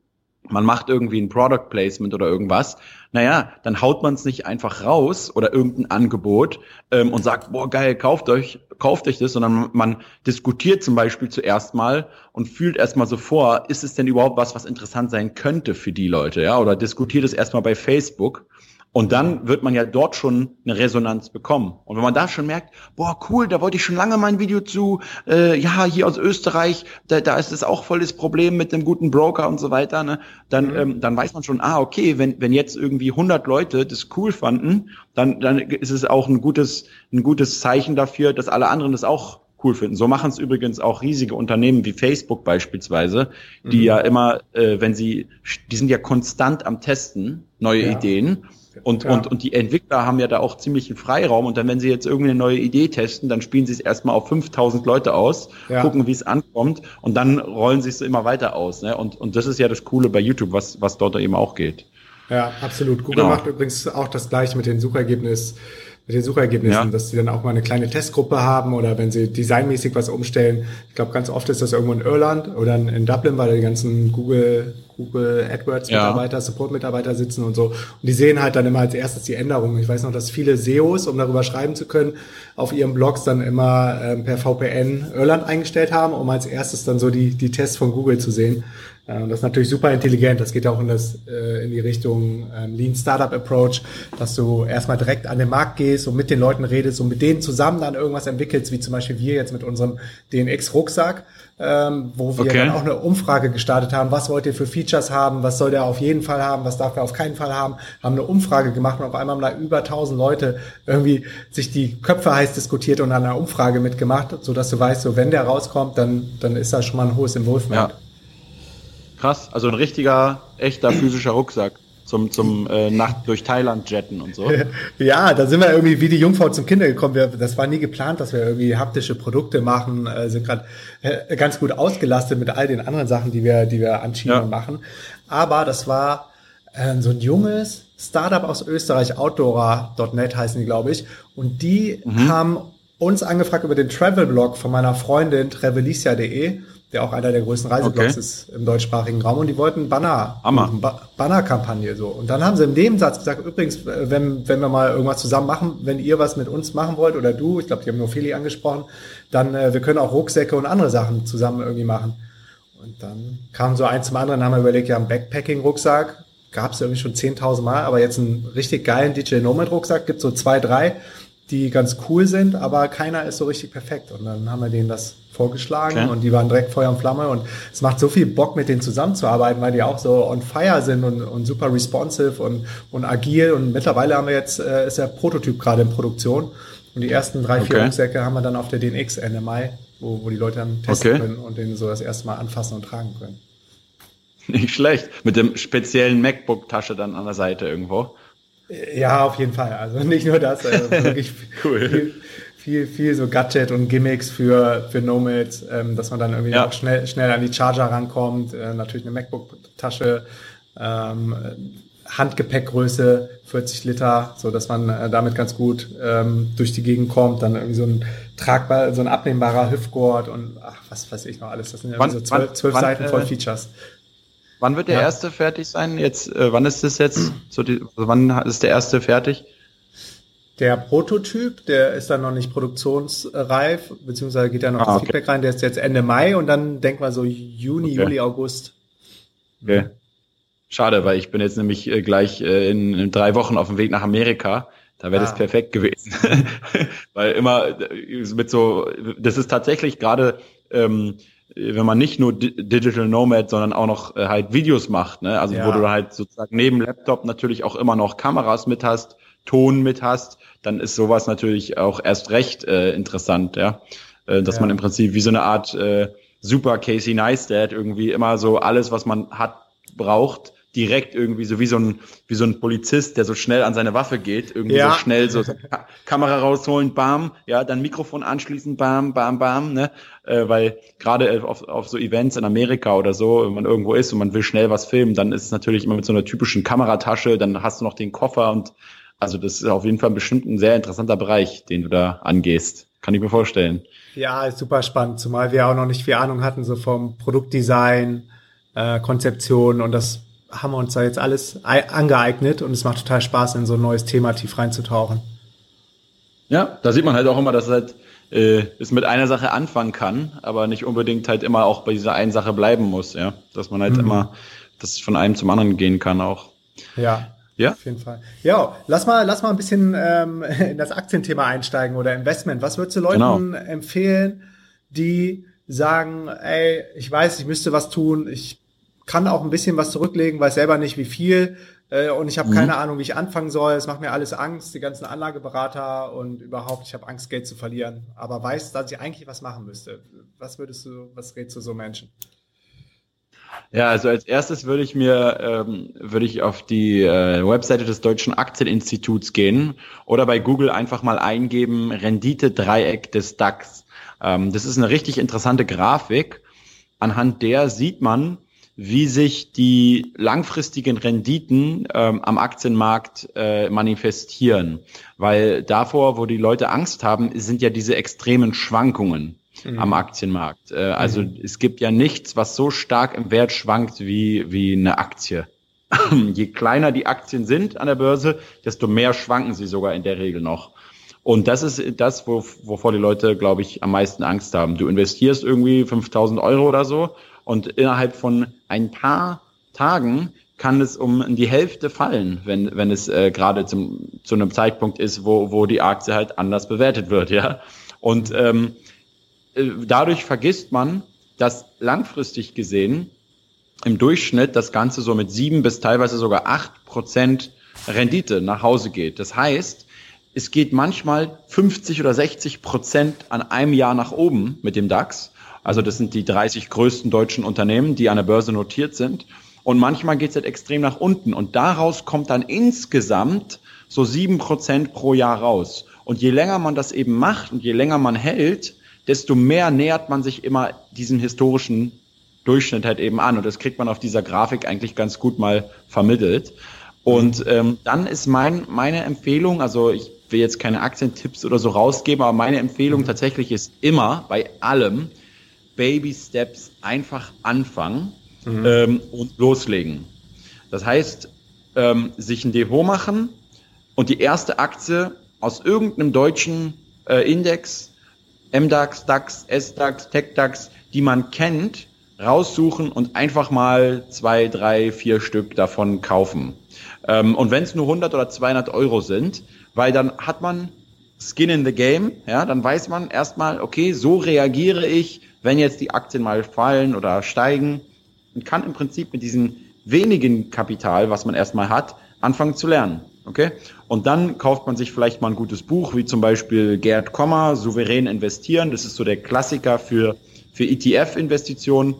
man macht irgendwie ein Product Placement oder irgendwas, naja, dann haut man es nicht einfach raus oder irgendein Angebot ähm, und sagt, boah, geil, kauft euch, kauft euch das, sondern man diskutiert zum Beispiel zuerst mal und fühlt erstmal so vor, ist es denn überhaupt was, was interessant sein könnte für die Leute, ja, oder diskutiert es erstmal bei Facebook und dann wird man ja dort schon eine Resonanz bekommen. Und wenn man da schon merkt, boah, cool, da wollte ich schon lange mein Video zu, äh, ja, hier aus Österreich, da, da ist es auch voll das Problem mit dem guten Broker und so weiter, ne? dann, mhm. ähm, dann weiß man schon, ah, okay, wenn, wenn jetzt irgendwie 100 Leute das cool fanden, dann, dann ist es auch ein gutes, ein gutes Zeichen dafür, dass alle anderen das auch cool finden. So machen es übrigens auch riesige Unternehmen wie Facebook beispielsweise, die mhm. ja immer, äh, wenn sie, die sind ja konstant am Testen, neue ja. Ideen und, ja. und, und die Entwickler haben ja da auch ziemlichen Freiraum. Und dann, wenn sie jetzt irgendwie eine neue Idee testen, dann spielen sie es erstmal auf 5000 Leute aus, ja. gucken, wie es ankommt und dann rollen sie es immer weiter aus. Ne? Und, und das ist ja das Coole bei YouTube, was, was dort eben auch geht. Ja, absolut. Google genau. macht übrigens auch das gleiche mit den Suchergebnissen mit den Suchergebnissen, ja. dass sie dann auch mal eine kleine Testgruppe haben oder wenn sie designmäßig was umstellen. Ich glaube, ganz oft ist das irgendwo in Irland oder in Dublin, weil da die ganzen Google, Google AdWords Mitarbeiter, ja. Support Mitarbeiter sitzen und so. Und die sehen halt dann immer als erstes die Änderungen. Ich weiß noch, dass viele SEOs, um darüber schreiben zu können, auf ihren Blogs dann immer ähm, per VPN Irland eingestellt haben, um als erstes dann so die, die Tests von Google zu sehen. Äh, das ist natürlich super intelligent. Das geht auch in, das, äh, in die Richtung ähm, Lean Startup Approach, dass du erstmal direkt an den Markt gehst und mit den Leuten redest und mit denen zusammen dann irgendwas entwickelst, wie zum Beispiel wir jetzt mit unserem DNX-Rucksack, ähm, wo wir okay. dann auch eine Umfrage gestartet haben. Was wollt ihr für Features haben? Was soll der auf jeden Fall haben? Was darf er auf keinen Fall haben? Haben eine Umfrage gemacht und auf einmal haben da über 1000 Leute irgendwie sich die Köpfe heiß diskutiert und an einer Umfrage mitgemacht, so dass du weißt, so wenn der rauskommt, dann, dann ist da schon mal ein hohes Involvement. Ja. Krass, also ein richtiger, echter physischer Rucksack zum, zum äh, Nacht durch Thailand jetten und so. Ja, da sind wir irgendwie wie die Jungfrau zum Kinder gekommen. Wir, das war nie geplant, dass wir irgendwie haptische Produkte machen, äh, sind gerade äh, ganz gut ausgelastet mit all den anderen Sachen, die wir, die wir anschieben ja. und machen. Aber das war äh, so ein junges Startup aus Österreich, Outdoora.net heißen die, glaube ich. Und die mhm. haben uns angefragt über den Travel-Blog von meiner Freundin travelicia.de, der auch einer der größten Reiseblogs okay. ist im deutschsprachigen Raum. Und die wollten Banner, ba Banner-Kampagne so. Und dann haben sie im Nebensatz gesagt, übrigens, wenn, wenn wir mal irgendwas zusammen machen, wenn ihr was mit uns machen wollt oder du, ich glaube, die haben nur Feli angesprochen, dann äh, wir können auch Rucksäcke und andere Sachen zusammen irgendwie machen. Und dann kam so eins zum anderen, haben wir überlegt, ja, einen Backpacking-Rucksack gab es irgendwie schon 10.000 Mal, aber jetzt einen richtig geilen DJ Nomad Rucksack gibt so zwei, drei, die ganz cool sind, aber keiner ist so richtig perfekt. Und dann haben wir denen das vorgeschlagen okay. und die waren direkt Feuer und Flamme und es macht so viel Bock, mit denen zusammenzuarbeiten, weil die auch so on fire sind und, und super responsive und, und agil und mittlerweile haben wir jetzt, äh, ist der Prototyp gerade in Produktion und die ersten drei, vier. Rucksäcke haben wir dann auf der DNX Ende Mai, wo, wo die Leute dann testen okay. können und den so das erste Mal anfassen und tragen können. Nicht schlecht. Mit dem speziellen MacBook-Tasche dann an der Seite irgendwo. Ja, auf jeden Fall. Also nicht nur das, also wirklich cool. viel, viel, viel so Gadget und Gimmicks für, für Nomads, ähm, dass man dann irgendwie ja. auch schnell, schnell an die Charger rankommt. Äh, natürlich eine MacBook-Tasche, ähm, Handgepäckgröße 40 Liter, so dass man äh, damit ganz gut ähm, durch die Gegend kommt. Dann irgendwie so ein tragbar, so ein abnehmbarer Hüftgurt und ach, was weiß ich noch alles. Das sind ja wann, so zwölf, zwölf wann, Seiten voll äh, Features. Wann wird der ja. erste fertig sein? Jetzt, äh, wann ist das jetzt? So die, also wann ist der erste fertig? Der Prototyp, der ist dann noch nicht produktionsreif, beziehungsweise geht ja noch ah, das Feedback rein, der ist jetzt Ende Mai und dann denken wir so Juni, okay. Juli, August. Okay. Schade, weil ich bin jetzt nämlich äh, gleich äh, in, in, drei Wochen auf dem Weg nach Amerika. Da wäre ah. das perfekt gewesen. weil immer äh, mit so, das ist tatsächlich gerade ähm, wenn man nicht nur Digital Nomad, sondern auch noch äh, halt Videos macht, ne? Also ja. wo du halt sozusagen neben Laptop natürlich auch immer noch Kameras mit hast, Ton mit hast, dann ist sowas natürlich auch erst recht äh, interessant, ja. Äh, dass ja. man im Prinzip wie so eine Art äh, Super Casey Neistat irgendwie immer so alles, was man hat, braucht, direkt irgendwie so wie so ein wie so ein Polizist, der so schnell an seine Waffe geht, irgendwie ja. so schnell so Ka Kamera rausholen, bam, ja, dann Mikrofon anschließen, bam, bam, bam, ne, äh, weil gerade auf, auf so Events in Amerika oder so, wenn man irgendwo ist und man will schnell was filmen, dann ist es natürlich immer mit so einer typischen Kameratasche, dann hast du noch den Koffer und also das ist auf jeden Fall bestimmt ein sehr interessanter Bereich, den du da angehst. Kann ich mir vorstellen. Ja, super spannend, zumal wir auch noch nicht viel Ahnung hatten, so vom Produktdesign, äh, Konzeption und das haben wir uns da jetzt alles angeeignet und es macht total Spaß, in so ein neues Thema tief reinzutauchen. Ja, da sieht man halt auch immer, dass es halt äh, es mit einer Sache anfangen kann, aber nicht unbedingt halt immer auch bei dieser einen Sache bleiben muss, ja. Dass man halt mhm. immer das von einem zum anderen gehen kann auch. Ja. Ja. Auf jeden Fall. Ja, lass mal, lass mal ein bisschen ähm, in das Aktienthema einsteigen oder Investment. Was würdest du Leuten genau. empfehlen, die sagen, ey, ich weiß, ich müsste was tun, ich kann auch ein bisschen was zurücklegen, weiß selber nicht wie viel äh, und ich habe mhm. keine Ahnung, wie ich anfangen soll. Es macht mir alles Angst, die ganzen Anlageberater und überhaupt, ich habe Angst, Geld zu verlieren, aber weiß, dass ich eigentlich was machen müsste. Was würdest du, was rätst du so Menschen? Ja, also als erstes würde ich mir ähm, würde ich auf die äh, Webseite des Deutschen Aktieninstituts gehen oder bei Google einfach mal eingeben Rendite Dreieck des DAX. Ähm, das ist eine richtig interessante Grafik. Anhand der sieht man, wie sich die langfristigen Renditen ähm, am Aktienmarkt äh, manifestieren. Weil davor, wo die Leute Angst haben, sind ja diese extremen Schwankungen mhm. am Aktienmarkt. Äh, also mhm. es gibt ja nichts, was so stark im Wert schwankt wie, wie eine Aktie. Je kleiner die Aktien sind an der Börse, desto mehr schwanken sie sogar in der Regel noch. Und das ist das, wo, wovor die Leute, glaube ich, am meisten Angst haben. Du investierst irgendwie 5000 Euro oder so und innerhalb von ein paar Tagen kann es um die Hälfte fallen, wenn, wenn es äh, gerade zum, zu einem Zeitpunkt ist, wo, wo die Aktie halt anders bewertet wird, ja. Und ähm, äh, dadurch vergisst man, dass langfristig gesehen im Durchschnitt das Ganze so mit sieben bis teilweise sogar acht Prozent Rendite nach Hause geht. Das heißt, es geht manchmal 50 oder 60 Prozent an einem Jahr nach oben mit dem DAX also das sind die 30 größten deutschen Unternehmen, die an der Börse notiert sind. Und manchmal geht es halt extrem nach unten. Und daraus kommt dann insgesamt so sieben Prozent pro Jahr raus. Und je länger man das eben macht und je länger man hält, desto mehr nähert man sich immer diesem historischen Durchschnitt halt eben an. Und das kriegt man auf dieser Grafik eigentlich ganz gut mal vermittelt. Und ähm, dann ist mein, meine Empfehlung, also ich will jetzt keine Aktientipps oder so rausgeben, aber meine Empfehlung mhm. tatsächlich ist immer bei allem Baby Steps einfach anfangen mhm. ähm, und loslegen. Das heißt, ähm, sich ein Depot machen und die erste Aktie aus irgendeinem deutschen äh, Index, MDAX, DAX, SDAX, TechDAX, die man kennt, raussuchen und einfach mal zwei, drei, vier Stück davon kaufen. Ähm, und wenn es nur 100 oder 200 Euro sind, weil dann hat man Skin in the Game, ja, dann weiß man erstmal, okay, so reagiere ich, wenn jetzt die Aktien mal fallen oder steigen und kann im Prinzip mit diesem wenigen Kapital, was man erstmal hat, anfangen zu lernen. Okay? Und dann kauft man sich vielleicht mal ein gutes Buch, wie zum Beispiel Gerd Kommer, Souverän investieren. Das ist so der Klassiker für, für ETF-Investitionen.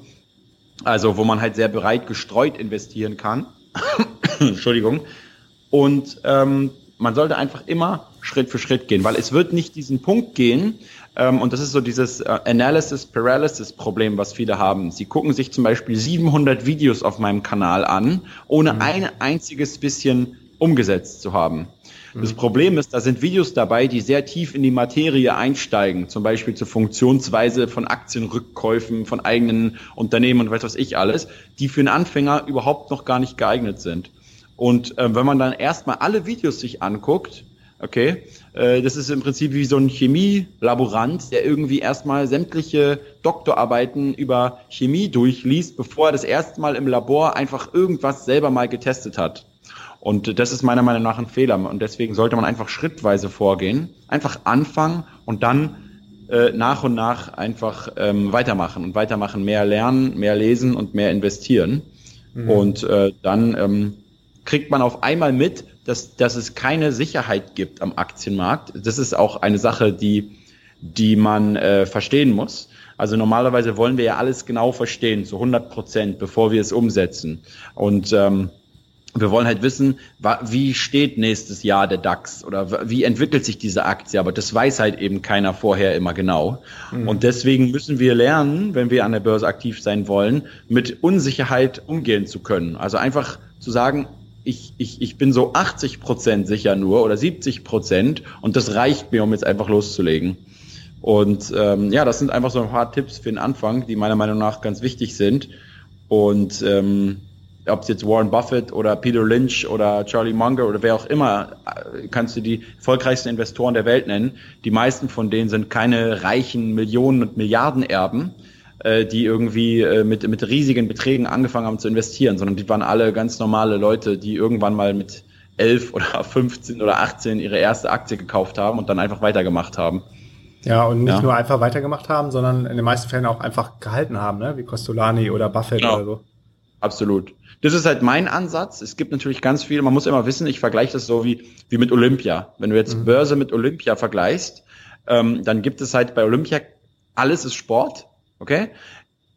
Also, wo man halt sehr breit gestreut investieren kann. Entschuldigung. Und ähm, man sollte einfach immer Schritt für Schritt gehen, weil es wird nicht diesen Punkt gehen, ähm, und das ist so dieses äh, Analysis Paralysis Problem, was viele haben. Sie gucken sich zum Beispiel 700 Videos auf meinem Kanal an, ohne mhm. ein einziges bisschen umgesetzt zu haben. Das mhm. Problem ist, da sind Videos dabei, die sehr tief in die Materie einsteigen, zum Beispiel zur Funktionsweise von Aktienrückkäufen, von eigenen Unternehmen und weiß was ich alles, die für einen Anfänger überhaupt noch gar nicht geeignet sind. Und äh, wenn man dann erstmal alle Videos sich anguckt, okay, äh, das ist im Prinzip wie so ein Chemielaborant, der irgendwie erstmal sämtliche Doktorarbeiten über Chemie durchliest, bevor er das erste Mal im Labor einfach irgendwas selber mal getestet hat. Und das ist meiner Meinung nach ein Fehler. Und deswegen sollte man einfach schrittweise vorgehen, einfach anfangen und dann äh, nach und nach einfach ähm, weitermachen und weitermachen, mehr lernen, mehr lesen und mehr investieren. Mhm. Und äh, dann ähm, kriegt man auf einmal mit, dass, dass es keine Sicherheit gibt am Aktienmarkt. Das ist auch eine Sache, die, die man äh, verstehen muss. Also normalerweise wollen wir ja alles genau verstehen, zu 100 Prozent, bevor wir es umsetzen. Und ähm, wir wollen halt wissen, wie steht nächstes Jahr der DAX oder wie entwickelt sich diese Aktie, aber das weiß halt eben keiner vorher immer genau. Mhm. Und deswegen müssen wir lernen, wenn wir an der Börse aktiv sein wollen, mit Unsicherheit umgehen zu können. Also einfach zu sagen, ich, ich, ich bin so 80 Prozent sicher nur oder 70 Prozent und das reicht mir, um jetzt einfach loszulegen. Und ähm, ja, das sind einfach so ein paar Tipps für den Anfang, die meiner Meinung nach ganz wichtig sind. Und ähm, ob es jetzt Warren Buffett oder Peter Lynch oder Charlie Munger oder wer auch immer, äh, kannst du die erfolgreichsten Investoren der Welt nennen. Die meisten von denen sind keine reichen Millionen und Milliarden Erben, äh, die irgendwie äh, mit, mit riesigen Beträgen angefangen haben zu investieren, sondern die waren alle ganz normale Leute, die irgendwann mal mit 11 oder 15 oder 18 ihre erste Aktie gekauft haben und dann einfach weitergemacht haben. Ja, und nicht ja. nur einfach weitergemacht haben, sondern in den meisten Fällen auch einfach gehalten haben, ne? wie Costolani oder Buffett genau. oder so. Absolut. Das ist halt mein Ansatz. Es gibt natürlich ganz viel, man muss immer wissen, ich vergleiche das so wie, wie mit Olympia. Wenn du jetzt mhm. Börse mit Olympia vergleichst, ähm, dann gibt es halt bei Olympia, alles ist Sport, okay?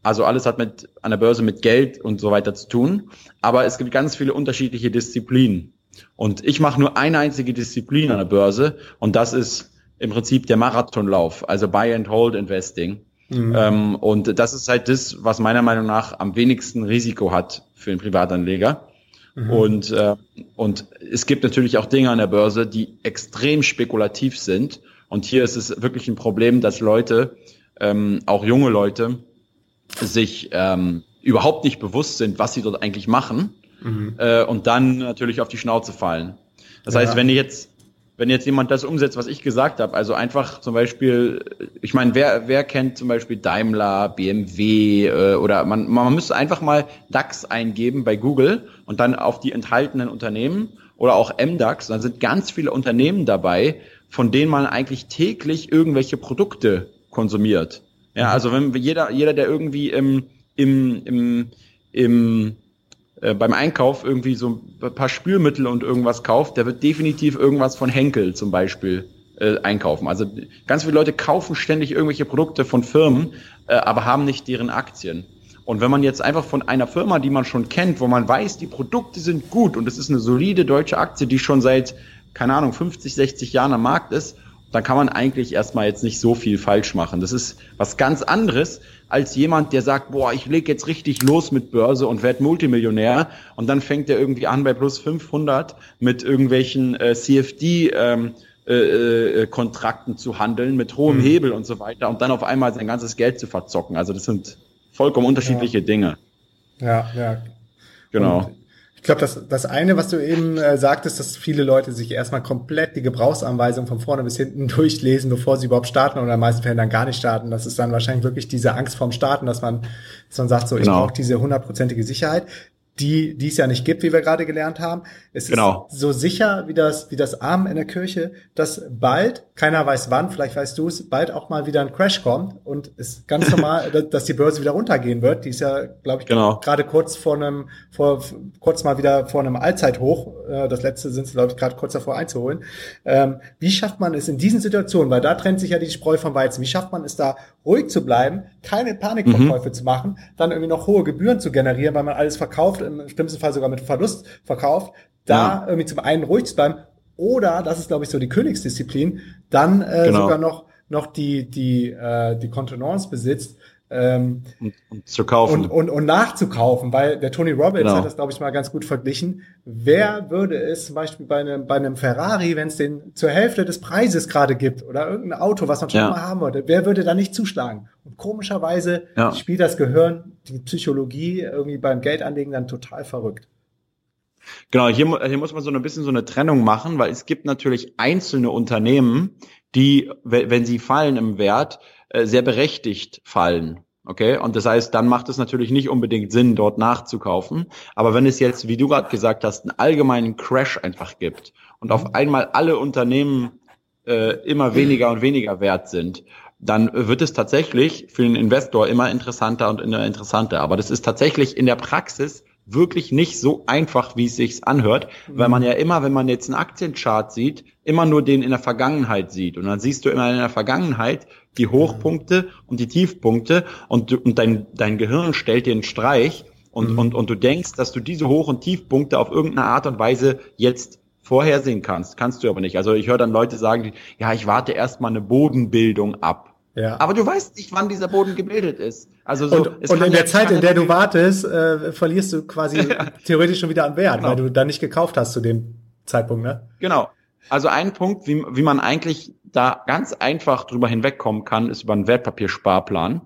Also alles hat mit an der Börse mit Geld und so weiter zu tun. Aber es gibt ganz viele unterschiedliche Disziplinen. Und ich mache nur eine einzige Disziplin an der Börse und das ist im Prinzip der Marathonlauf, also Buy and Hold Investing. Mhm. Ähm, und das ist halt das, was meiner Meinung nach am wenigsten Risiko hat für einen Privatanleger. Mhm. Und, äh, und es gibt natürlich auch Dinge an der Börse, die extrem spekulativ sind. Und hier ist es wirklich ein Problem, dass Leute, ähm, auch junge Leute, sich ähm, überhaupt nicht bewusst sind, was sie dort eigentlich machen mhm. äh, und dann natürlich auf die Schnauze fallen. Das ja. heißt, wenn ich jetzt wenn jetzt jemand das umsetzt, was ich gesagt habe, also einfach zum Beispiel, ich meine, wer, wer kennt zum Beispiel Daimler, BMW äh, oder man, man müsste einfach mal DAX eingeben bei Google und dann auf die enthaltenen Unternehmen oder auch MDAX, dann sind ganz viele Unternehmen dabei, von denen man eigentlich täglich irgendwelche Produkte konsumiert. Ja, also wenn jeder, jeder, der irgendwie im, im, im, im äh, beim Einkauf irgendwie so ein paar Spülmittel und irgendwas kauft, der wird definitiv irgendwas von Henkel zum Beispiel äh, einkaufen. Also ganz viele Leute kaufen ständig irgendwelche Produkte von Firmen, äh, aber haben nicht deren Aktien. Und wenn man jetzt einfach von einer Firma, die man schon kennt, wo man weiß, die Produkte sind gut und es ist eine solide deutsche Aktie, die schon seit, keine Ahnung, 50, 60 Jahren am Markt ist, dann kann man eigentlich erstmal jetzt nicht so viel falsch machen. Das ist was ganz anderes als jemand, der sagt, boah, ich leg jetzt richtig los mit Börse und werde Multimillionär und dann fängt er irgendwie an bei plus 500 mit irgendwelchen äh, CFD ähm, äh, äh, Kontrakten zu handeln mit hohem mhm. Hebel und so weiter und dann auf einmal sein ganzes Geld zu verzocken. Also das sind vollkommen unterschiedliche ja. Dinge. Ja, ja. Genau. Und ich glaube, das, das eine, was du eben äh, sagtest, dass viele Leute sich erstmal komplett die Gebrauchsanweisung von vorne bis hinten durchlesen, bevor sie überhaupt starten oder in den meisten Fällen dann gar nicht starten. Das ist dann wahrscheinlich wirklich diese Angst vorm Starten, dass man, dass man sagt, so, genau. ich brauche diese hundertprozentige Sicherheit die, die es ja nicht gibt, wie wir gerade gelernt haben. Es genau. ist so sicher wie das, wie das Arm in der Kirche, dass bald, keiner weiß wann, vielleicht weißt du es, bald auch mal wieder ein Crash kommt und es ganz normal, dass die Börse wieder runtergehen wird. Die ist ja, glaube ich, genau. gerade kurz vor einem, vor, kurz mal wieder vor einem Allzeithoch. Äh, das letzte sind sie, glaube ich, gerade kurz davor einzuholen. Ähm, wie schafft man es in diesen Situationen, weil da trennt sich ja die Spreu vom Weizen, wie schafft man es da, ruhig zu bleiben, keine Panikverkäufe mhm. zu machen, dann irgendwie noch hohe Gebühren zu generieren, weil man alles verkauft, im schlimmsten Fall sogar mit Verlust verkauft, da ja. irgendwie zum einen ruhig zu bleiben oder, das ist glaube ich so die Königsdisziplin, dann äh, genau. sogar noch noch die die äh, die Kontenance besitzt, ähm, und, und, zu kaufen. Und, und, und nachzukaufen, weil der Tony Robbins genau. hat das, glaube ich, mal ganz gut verglichen. Wer würde es zum Beispiel bei einem, bei einem Ferrari, wenn es den zur Hälfte des Preises gerade gibt oder irgendein Auto, was man schon ja. mal haben wollte, wer würde da nicht zuschlagen? Und komischerweise ja. spielt das Gehirn, die Psychologie irgendwie beim Geldanlegen dann total verrückt. Genau, hier, hier muss man so ein bisschen so eine Trennung machen, weil es gibt natürlich einzelne Unternehmen, die, wenn sie fallen im Wert, äh, sehr berechtigt fallen. Okay, und das heißt, dann macht es natürlich nicht unbedingt Sinn, dort nachzukaufen. Aber wenn es jetzt, wie du gerade gesagt hast, einen allgemeinen Crash einfach gibt und auf einmal alle Unternehmen äh, immer weniger und weniger wert sind, dann wird es tatsächlich für den Investor immer interessanter und immer interessanter. Aber das ist tatsächlich in der Praxis wirklich nicht so einfach, wie es sich anhört, mhm. weil man ja immer, wenn man jetzt einen Aktienchart sieht, immer nur den in der Vergangenheit sieht. Und dann siehst du immer in der Vergangenheit die Hochpunkte und die Tiefpunkte und, und dein, dein Gehirn stellt dir einen Streich und, mhm. und, und du denkst, dass du diese Hoch- und Tiefpunkte auf irgendeine Art und Weise jetzt vorhersehen kannst. Kannst du aber nicht. Also ich höre dann Leute sagen, ja, ich warte erstmal eine Bodenbildung ab. Ja. Aber du weißt nicht, wann dieser Boden gebildet ist. Also so, und, und in der Zeit, in der du wartest, äh, verlierst du quasi theoretisch schon wieder an Wert, genau. weil du dann nicht gekauft hast zu dem Zeitpunkt, ne? Genau. Also ein Punkt, wie, wie man eigentlich da ganz einfach drüber hinwegkommen kann, ist über einen Wertpapiersparplan,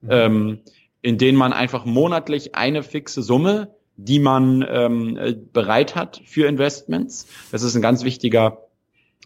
mhm. ähm, in den man einfach monatlich eine fixe Summe, die man ähm, äh, bereit hat für Investments. Das ist ein ganz wichtiger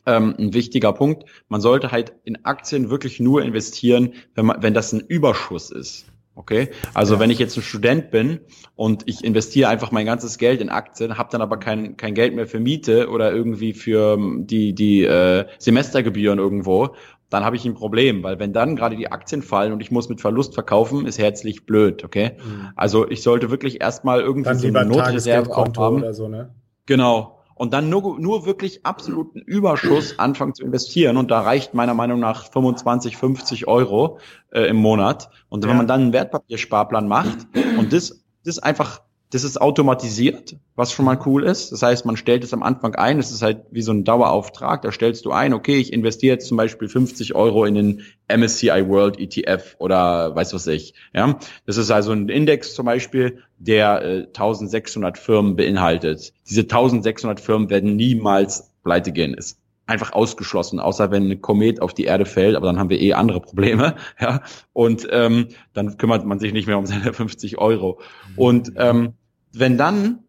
ähm, ein wichtiger Punkt. Man sollte halt in Aktien wirklich nur investieren, wenn man, wenn das ein Überschuss ist. Okay, also ja. wenn ich jetzt ein Student bin und ich investiere einfach mein ganzes Geld in Aktien, habe dann aber kein, kein Geld mehr für Miete oder irgendwie für ähm, die, die äh, Semestergebühren irgendwo, dann habe ich ein Problem, weil wenn dann gerade die Aktien fallen und ich muss mit Verlust verkaufen, ist herzlich blöd, okay? Mhm. Also ich sollte wirklich erstmal irgendwie dann so eine Notreserve haben. Oder so, ne? Genau, und dann nur, nur wirklich absoluten Überschuss anfangen zu investieren. Und da reicht meiner Meinung nach 25, 50 Euro äh, im Monat. Und wenn man dann einen Wertpapiersparplan macht und das, das einfach das ist automatisiert, was schon mal cool ist. Das heißt, man stellt es am Anfang ein. Es ist halt wie so ein Dauerauftrag. Da stellst du ein, okay, ich investiere jetzt zum Beispiel 50 Euro in den MSCI World ETF oder weiß was ich. Ja, das ist also ein Index zum Beispiel, der äh, 1600 Firmen beinhaltet. Diese 1600 Firmen werden niemals pleite gehen. Ist einfach ausgeschlossen, außer wenn ein Komet auf die Erde fällt, aber dann haben wir eh andere Probleme, ja. Und ähm, dann kümmert man sich nicht mehr um seine 50 Euro. Und ähm, wenn dann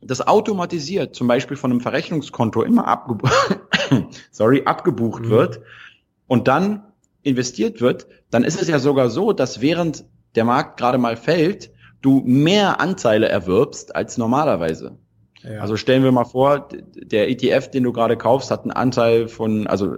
das automatisiert, zum Beispiel von einem Verrechnungskonto immer abgebucht, sorry, abgebucht mhm. wird und dann investiert wird, dann ist es ja sogar so, dass während der Markt gerade mal fällt, du mehr Anteile erwirbst als normalerweise. Ja. Also stellen wir mal vor, der ETF, den du gerade kaufst, hat einen Anteil von, also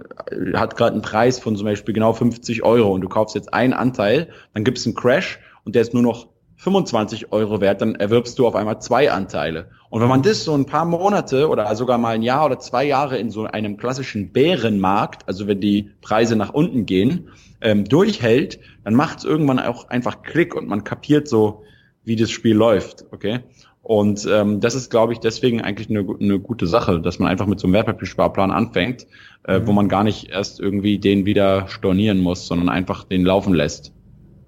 hat gerade einen Preis von zum Beispiel genau 50 Euro und du kaufst jetzt einen Anteil, dann gibt es einen Crash und der ist nur noch 25 Euro wert, dann erwirbst du auf einmal zwei Anteile. Und wenn man das so ein paar Monate oder sogar mal ein Jahr oder zwei Jahre in so einem klassischen Bärenmarkt, also wenn die Preise nach unten gehen, ähm, durchhält, dann macht es irgendwann auch einfach Klick und man kapiert so, wie das Spiel läuft, okay? Und ähm, das ist, glaube ich, deswegen eigentlich eine, eine gute Sache, dass man einfach mit so einem Wertpapiersparplan anfängt, äh, mhm. wo man gar nicht erst irgendwie den wieder stornieren muss, sondern einfach den laufen lässt.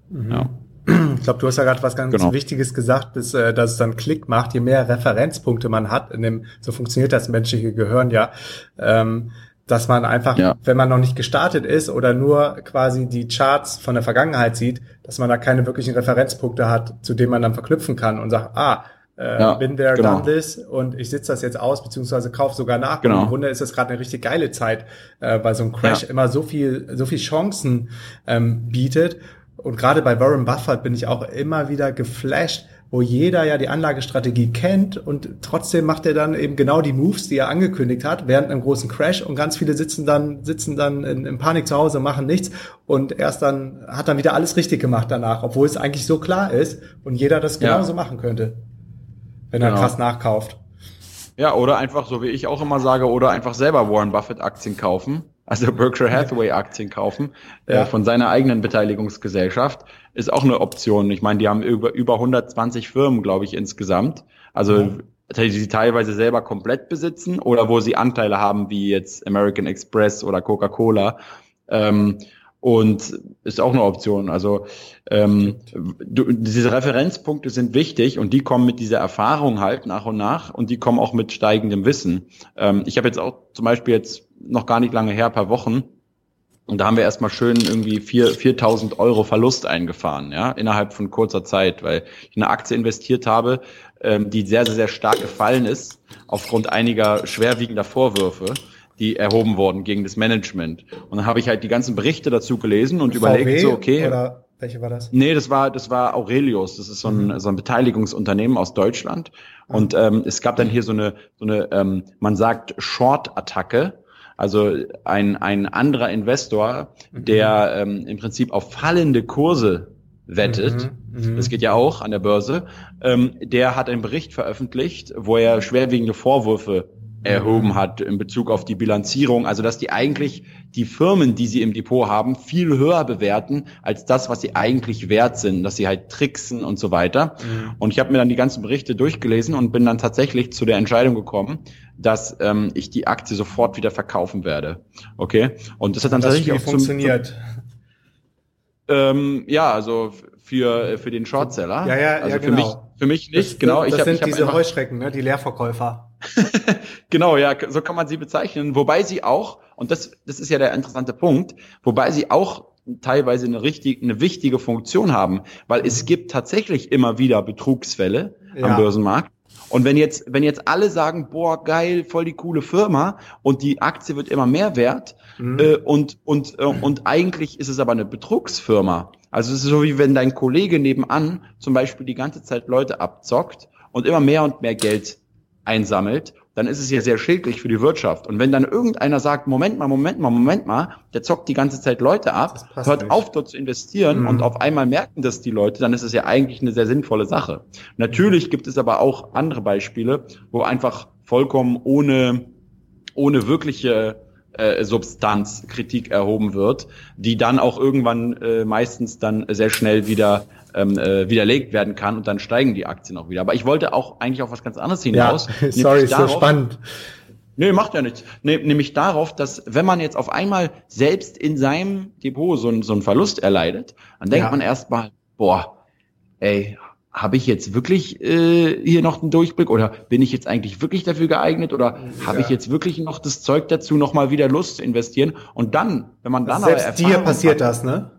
Mhm. Ja. Ich glaube, du hast ja gerade was ganz genau. Wichtiges gesagt, dass, äh, dass es dann Klick macht, je mehr Referenzpunkte man hat, in dem, so funktioniert das menschliche Gehirn ja, ähm, dass man einfach, ja. wenn man noch nicht gestartet ist oder nur quasi die Charts von der Vergangenheit sieht, dass man da keine wirklichen Referenzpunkte hat, zu denen man dann verknüpfen kann und sagt, ah, äh, ja, bin there, genau. done this und ich sitze das jetzt aus, beziehungsweise kaufe sogar nach. Genau. Im Grunde ist das gerade eine richtig geile Zeit, äh, weil so ein Crash ja. immer so viel, so viel Chancen ähm, bietet. Und gerade bei Warren Buffett bin ich auch immer wieder geflasht, wo jeder ja die Anlagestrategie kennt und trotzdem macht er dann eben genau die Moves, die er angekündigt hat, während einem großen Crash und ganz viele sitzen dann, sitzen dann in, in Panik zu Hause, machen nichts und erst dann hat dann wieder alles richtig gemacht danach, obwohl es eigentlich so klar ist und jeder das genauso ja. machen könnte, wenn er genau. krass nachkauft. Ja, oder einfach, so wie ich auch immer sage, oder einfach selber Warren Buffett Aktien kaufen also Berkshire Hathaway Aktien kaufen äh, ja. äh, von seiner eigenen Beteiligungsgesellschaft ist auch eine Option. Ich meine, die haben über über 120 Firmen, glaube ich, insgesamt. Also ja. die sie teilweise selber komplett besitzen oder wo sie Anteile haben, wie jetzt American Express oder Coca-Cola. Ähm, und ist auch eine Option. Also ähm, du, diese Referenzpunkte sind wichtig und die kommen mit dieser Erfahrung halt nach und nach und die kommen auch mit steigendem Wissen. Ähm, ich habe jetzt auch zum Beispiel jetzt noch gar nicht lange her, paar Wochen, und da haben wir erstmal schön irgendwie 4.000 Euro Verlust eingefahren, ja, innerhalb von kurzer Zeit, weil ich eine Aktie investiert habe, ähm, die sehr, sehr, sehr stark gefallen ist, aufgrund einiger schwerwiegender Vorwürfe die erhoben wurden gegen das Management. Und dann habe ich halt die ganzen Berichte dazu gelesen und VW überlegt, so, okay. Oder welche war das? Nee, das war, das war Aurelius. Das ist so ein, mhm. so ein Beteiligungsunternehmen aus Deutschland. Mhm. Und ähm, es gab dann hier so eine, so eine ähm, man sagt, Short-Attacke. Also ein, ein anderer Investor, mhm. der ähm, im Prinzip auf fallende Kurse wettet, mhm, das geht ja auch an der Börse, ähm, der hat einen Bericht veröffentlicht, wo er schwerwiegende Vorwürfe erhoben hat in Bezug auf die Bilanzierung. Also dass die eigentlich die Firmen, die sie im Depot haben, viel höher bewerten als das, was sie eigentlich wert sind, dass sie halt tricksen und so weiter. Mhm. Und ich habe mir dann die ganzen Berichte durchgelesen und bin dann tatsächlich zu der Entscheidung gekommen, dass ähm, ich die Aktie sofort wieder verkaufen werde. Okay. Und das hat dann das tatsächlich auch funktioniert. Zum, ähm, ja, also für für den Shortseller. Ja, ja, also ja, für genau. mich für mich nicht. Das, genau. Das ich hab, sind ich diese Heuschrecken, ne? Die Leerverkäufer. genau, ja, so kann man sie bezeichnen. Wobei sie auch, und das, das ist ja der interessante Punkt, wobei sie auch teilweise eine richtig, eine wichtige Funktion haben, weil es gibt tatsächlich immer wieder Betrugsfälle ja. am Börsenmarkt. Und wenn jetzt, wenn jetzt alle sagen, boah, geil, voll die coole Firma und die Aktie wird immer mehr wert mhm. äh, und, und, äh, und eigentlich ist es aber eine Betrugsfirma. Also es ist so wie wenn dein Kollege nebenan zum Beispiel die ganze Zeit Leute abzockt und immer mehr und mehr Geld einsammelt, dann ist es ja sehr schädlich für die Wirtschaft. Und wenn dann irgendeiner sagt, Moment mal, Moment mal, Moment mal, der zockt die ganze Zeit Leute ab, hört nicht. auf dort zu investieren mhm. und auf einmal merken das die Leute, dann ist es ja eigentlich eine sehr sinnvolle Sache. Natürlich gibt es aber auch andere Beispiele, wo einfach vollkommen ohne, ohne wirkliche äh, Substanz Kritik erhoben wird, die dann auch irgendwann äh, meistens dann sehr schnell wieder ähm, äh, widerlegt werden kann und dann steigen die Aktien auch wieder. Aber ich wollte auch eigentlich auf was ganz anderes hinaus. Ja, sorry, ist so spannend. Nee, macht ja nichts. Nee, nämlich darauf, dass wenn man jetzt auf einmal selbst in seinem Depot so, einen, so einen Verlust erleidet, dann denkt ja. man erstmal, boah, ey, habe ich jetzt wirklich äh, hier noch einen Durchblick oder bin ich jetzt eigentlich wirklich dafür geeignet oder ja. habe ich jetzt wirklich noch das Zeug dazu, noch mal wieder Lust zu investieren? Und dann, wenn man dann Selbst aber dir passiert hat, das, ne?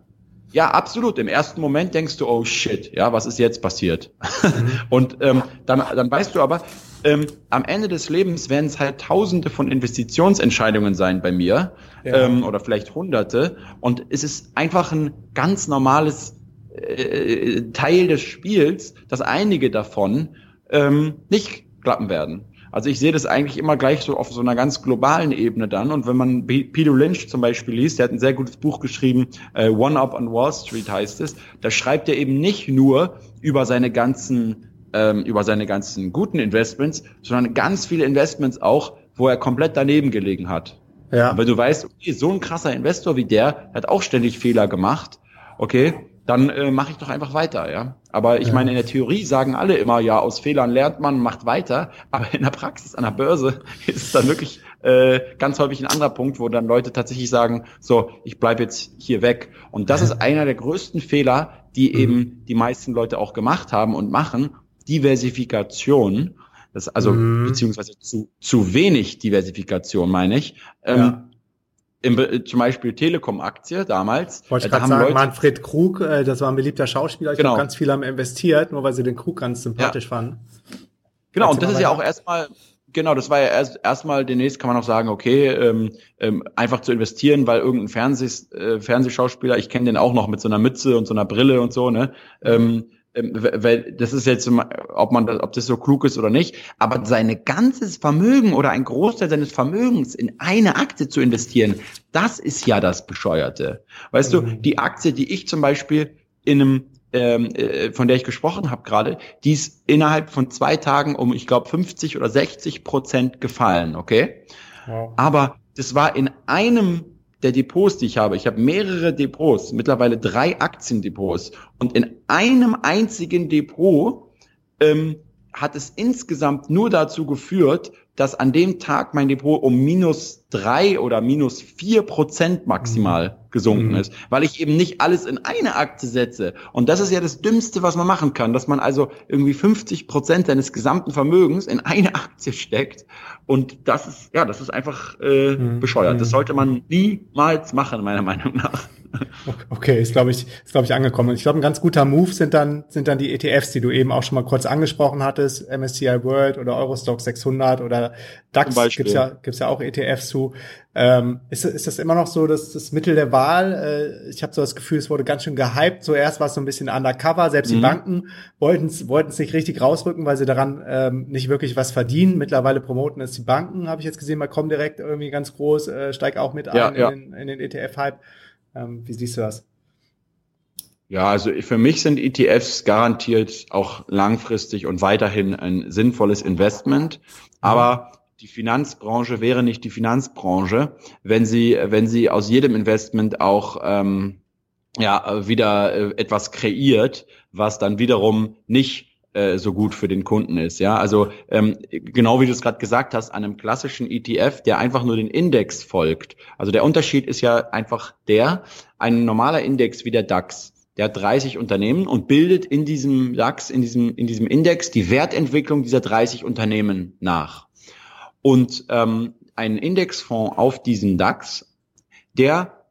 Ja, absolut. Im ersten Moment denkst du, oh shit, ja, was ist jetzt passiert? Mhm. Und ähm, dann, dann weißt du aber, ähm, am Ende des Lebens werden es halt Tausende von Investitionsentscheidungen sein bei mir ja. ähm, oder vielleicht Hunderte. Und es ist einfach ein ganz normales äh, Teil des Spiels, dass einige davon ähm, nicht klappen werden. Also ich sehe das eigentlich immer gleich so auf so einer ganz globalen Ebene dann. Und wenn man Peter Lynch zum Beispiel liest, der hat ein sehr gutes Buch geschrieben, äh, One Up on Wall Street heißt es, da schreibt er eben nicht nur über seine ganzen ähm, über seine ganzen guten Investments, sondern ganz viele Investments auch, wo er komplett daneben gelegen hat. Ja. Weil du weißt, okay, so ein krasser Investor wie der hat auch ständig Fehler gemacht. Okay, dann äh, mache ich doch einfach weiter, ja. Aber ich ja. meine, in der Theorie sagen alle immer, ja, aus Fehlern lernt man, macht weiter. Aber in der Praxis an der Börse ist es dann wirklich äh, ganz häufig ein anderer Punkt, wo dann Leute tatsächlich sagen, so, ich bleib jetzt hier weg. Und das ist einer der größten Fehler, die mhm. eben die meisten Leute auch gemacht haben und machen. Diversifikation, das also mhm. beziehungsweise zu, zu wenig Diversifikation, meine ich. Ähm, ja im, zum Beispiel Telekom-Aktie damals. Wollte ich äh, gerade sagen, Leute, Manfred Krug, äh, das war ein beliebter Schauspieler. Ich genau. glaube, ganz viele haben investiert, nur weil sie den Krug ganz sympathisch ja. fanden. Genau, und das ist ja auch erstmal, genau, das war ja erst erstmal demnächst kann man auch sagen, okay, ähm, ähm, einfach zu investieren, weil irgendein Fernseh, äh, Fernsehschauspieler, ich kenne den auch noch mit so einer Mütze und so einer Brille und so, ne? Ähm, weil das ist jetzt, ob man das, ob das so klug ist oder nicht, aber sein ganzes Vermögen oder ein Großteil seines Vermögens in eine Aktie zu investieren, das ist ja das Bescheuerte. Weißt mhm. du, die Aktie, die ich zum Beispiel in einem ähm, äh, von der ich gesprochen habe gerade, die ist innerhalb von zwei Tagen um, ich glaube, 50 oder 60 Prozent gefallen, okay? Wow. Aber das war in einem der Depots, die ich habe, ich habe mehrere Depots, mittlerweile drei Aktiendepots. Und in einem einzigen Depot ähm, hat es insgesamt nur dazu geführt, dass an dem Tag mein Depot um minus drei oder minus vier Prozent maximal mhm. gesunken mhm. ist, weil ich eben nicht alles in eine Aktie setze. Und das ist ja das Dümmste, was man machen kann, dass man also irgendwie 50 Prozent seines gesamten Vermögens in eine Aktie steckt. Und das ist, ja, das ist einfach äh, mhm. bescheuert. Das mhm. sollte man niemals machen, meiner Meinung nach. Okay, ist glaube ich, ist glaube ich angekommen. Ich glaube, ein ganz guter Move sind dann sind dann die ETFs, die du eben auch schon mal kurz angesprochen hattest, MSCI World oder Eurostock 600 oder DAX gibt's ja gibt's ja auch ETFs zu. Ähm, ist, ist das immer noch so dass das Mittel der Wahl? Äh, ich habe so das Gefühl, es wurde ganz schön gehypt. Zuerst war es so ein bisschen undercover. Selbst mhm. die Banken wollten es nicht richtig rausrücken, weil sie daran ähm, nicht wirklich was verdienen. Mittlerweile promoten es die Banken, habe ich jetzt gesehen, bei Comdirect irgendwie ganz groß, äh, steigt auch mit ja, ein ja. in, in den ETF-Hype. Ähm, wie siehst du das? Ja, also für mich sind ETFs garantiert auch langfristig und weiterhin ein sinnvolles Investment. Aber die Finanzbranche wäre nicht die Finanzbranche, wenn sie, wenn sie aus jedem Investment auch ähm, ja wieder äh, etwas kreiert, was dann wiederum nicht äh, so gut für den Kunden ist. Ja, also ähm, genau wie du es gerade gesagt hast, an einem klassischen ETF, der einfach nur den Index folgt. Also der Unterschied ist ja einfach der, ein normaler Index wie der DAX, der hat 30 Unternehmen und bildet in diesem DAX, in diesem, in diesem Index die Wertentwicklung dieser 30 Unternehmen nach. Und ähm, ein Indexfonds auf diesen DAX, der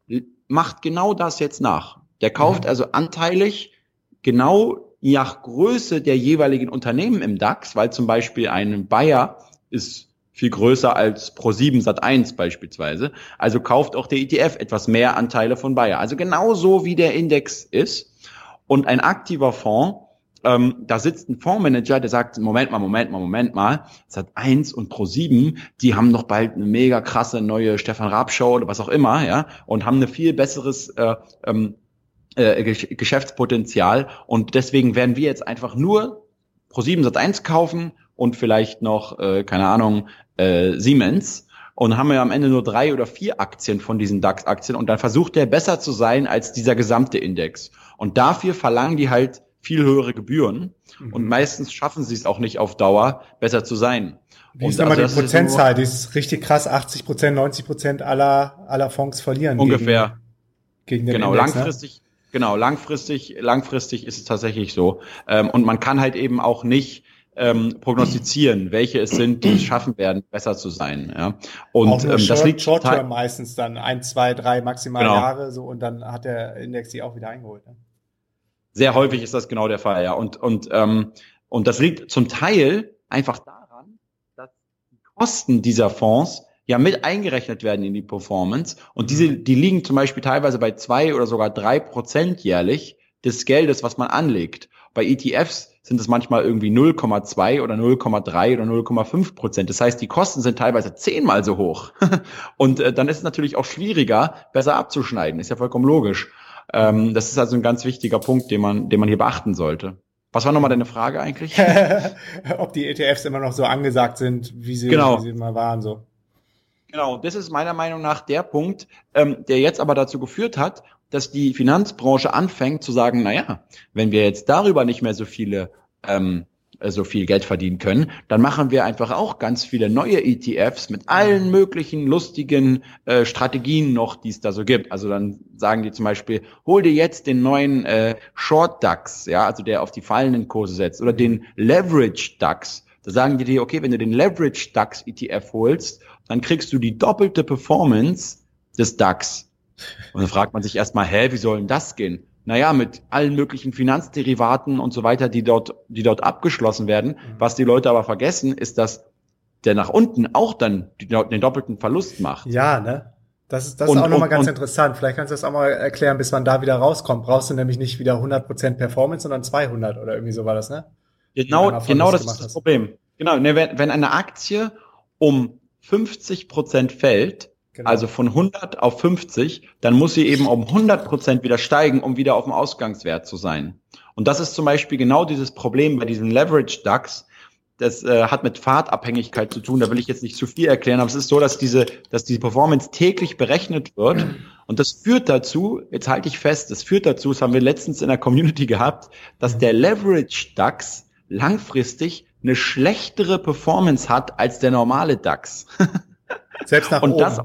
macht genau das jetzt nach. Der kauft mhm. also anteilig genau nach Größe der jeweiligen Unternehmen im DAX, weil zum Beispiel ein Bayer ist viel größer als Pro7 Sat1 beispielsweise. Also kauft auch der ETF etwas mehr Anteile von Bayer. Also genauso wie der Index ist. Und ein aktiver Fonds, ähm, da sitzt ein Fondsmanager, der sagt, Moment mal, Moment mal, Moment mal, Sat1 und Pro7, die haben noch bald eine mega krasse neue Stefan Raab Show oder was auch immer, ja, und haben eine viel besseres äh, ähm, äh, Geschäftspotenzial und deswegen werden wir jetzt einfach nur Pro7 Sat1 kaufen und vielleicht noch, äh, keine Ahnung, äh, Siemens und haben wir am Ende nur drei oder vier Aktien von diesen DAX-Aktien und dann versucht der besser zu sein als dieser gesamte Index. Und dafür verlangen die halt viel höhere Gebühren mhm. und meistens schaffen sie es auch nicht auf Dauer, besser zu sein. Wie ist aber also die Prozentzahl? Die ist richtig krass. 80 Prozent, 90 Prozent aller, aller Fonds verlieren. Ungefähr. Gegen, gegen den genau, Index, ne? langfristig. Ne? Genau, langfristig, langfristig ist es tatsächlich so. Ähm, und man kann halt eben auch nicht ähm, prognostizieren, welche es sind, die es schaffen werden, besser zu sein. Ja. Und auch ähm, das liegt Short Term meistens dann ein, zwei, drei maximal genau. Jahre so und dann hat der Index die auch wieder eingeholt. Ne? Sehr häufig ist das genau der Fall, ja. Und und ähm, und das liegt zum Teil einfach daran, dass die Kosten dieser Fonds ja mit eingerechnet werden in die Performance. Und diese, mhm. die liegen zum Beispiel teilweise bei zwei oder sogar drei Prozent jährlich des Geldes, was man anlegt. Bei ETFs sind es manchmal irgendwie 0,2 oder 0,3 oder 0,5 Prozent. Das heißt, die Kosten sind teilweise zehnmal so hoch. Und äh, dann ist es natürlich auch schwieriger, besser abzuschneiden. Ist ja vollkommen logisch. Ähm, das ist also ein ganz wichtiger Punkt, den man, den man hier beachten sollte. Was war nochmal deine Frage eigentlich? Ob die ETFs immer noch so angesagt sind, wie sie, genau. wie sie mal waren, so. Genau, das ist meiner Meinung nach der Punkt, ähm, der jetzt aber dazu geführt hat, dass die Finanzbranche anfängt zu sagen, na ja, wenn wir jetzt darüber nicht mehr so viele ähm, so viel Geld verdienen können, dann machen wir einfach auch ganz viele neue ETFs mit allen möglichen lustigen äh, Strategien noch, die es da so gibt. Also dann sagen die zum Beispiel, hol dir jetzt den neuen äh, Short DAX, ja, also der auf die fallenden Kurse setzt, oder den Leverage DAX. Da sagen die dir, okay, wenn du den Leverage DAX ETF holst dann kriegst du die doppelte Performance des DAX. Und dann fragt man sich erstmal, hä, wie soll denn das gehen? Naja, mit allen möglichen Finanzderivaten und so weiter, die dort, die dort abgeschlossen werden. Was die Leute aber vergessen, ist, dass der nach unten auch dann den doppelten Verlust macht. Ja, ne? Das ist, das und, ist auch nochmal ganz und, interessant. Vielleicht kannst du das auch mal erklären, bis man da wieder rauskommt. Brauchst du nämlich nicht wieder 100% Performance, sondern 200 oder irgendwie so war das, ne? Genau, genau das ist das Problem. Genau, ne, wenn, wenn eine Aktie um 50% fällt, Genau. Also von 100 auf 50, dann muss sie eben um 100 Prozent wieder steigen, um wieder auf dem Ausgangswert zu sein. Und das ist zum Beispiel genau dieses Problem bei diesem Leverage DAX. Das äh, hat mit Fahrtabhängigkeit zu tun. Da will ich jetzt nicht zu viel erklären, aber es ist so, dass diese, dass die Performance täglich berechnet wird. Und das führt dazu, jetzt halte ich fest, das führt dazu, das haben wir letztens in der Community gehabt, dass der Leverage DAX langfristig eine schlechtere Performance hat als der normale DAX. Selbst nach und oben. Das,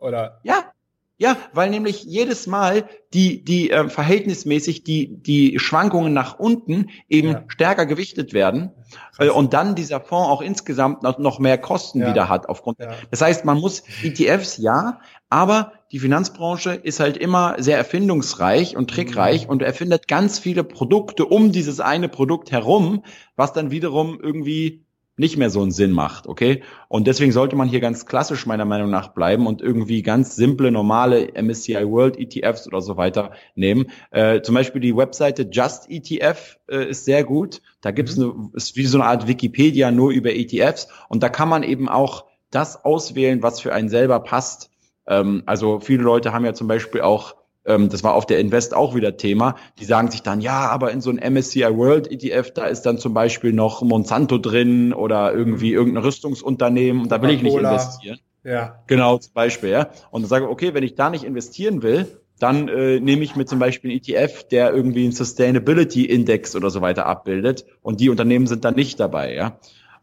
oder? Ja, ja, weil nämlich jedes Mal die, die äh, verhältnismäßig die, die Schwankungen nach unten eben ja. stärker gewichtet werden äh, und dann dieser Fonds auch insgesamt noch, noch mehr Kosten ja. wieder hat aufgrund. Ja. Das heißt, man muss ETFs ja, aber die Finanzbranche ist halt immer sehr erfindungsreich und trickreich mhm. und erfindet ganz viele Produkte um dieses eine Produkt herum, was dann wiederum irgendwie nicht mehr so einen Sinn macht, okay? Und deswegen sollte man hier ganz klassisch meiner Meinung nach bleiben und irgendwie ganz simple, normale MSCI World ETFs oder so weiter nehmen. Äh, zum Beispiel die Webseite Just ETF äh, ist sehr gut. Da gibt's mhm. eine, ist wie so eine Art Wikipedia nur über ETFs und da kann man eben auch das auswählen, was für einen selber passt. Ähm, also viele Leute haben ja zum Beispiel auch das war auf der Invest auch wieder Thema, die sagen sich dann, ja, aber in so einem MSCI World ETF, da ist dann zum Beispiel noch Monsanto drin oder irgendwie mhm. irgendein Rüstungsunternehmen und da will ich nicht investieren. Ja. Genau, zum Beispiel, ja. Und dann sage ich, okay, wenn ich da nicht investieren will, dann äh, nehme ich mir zum Beispiel einen ETF, der irgendwie einen Sustainability Index oder so weiter abbildet und die Unternehmen sind dann nicht dabei, ja.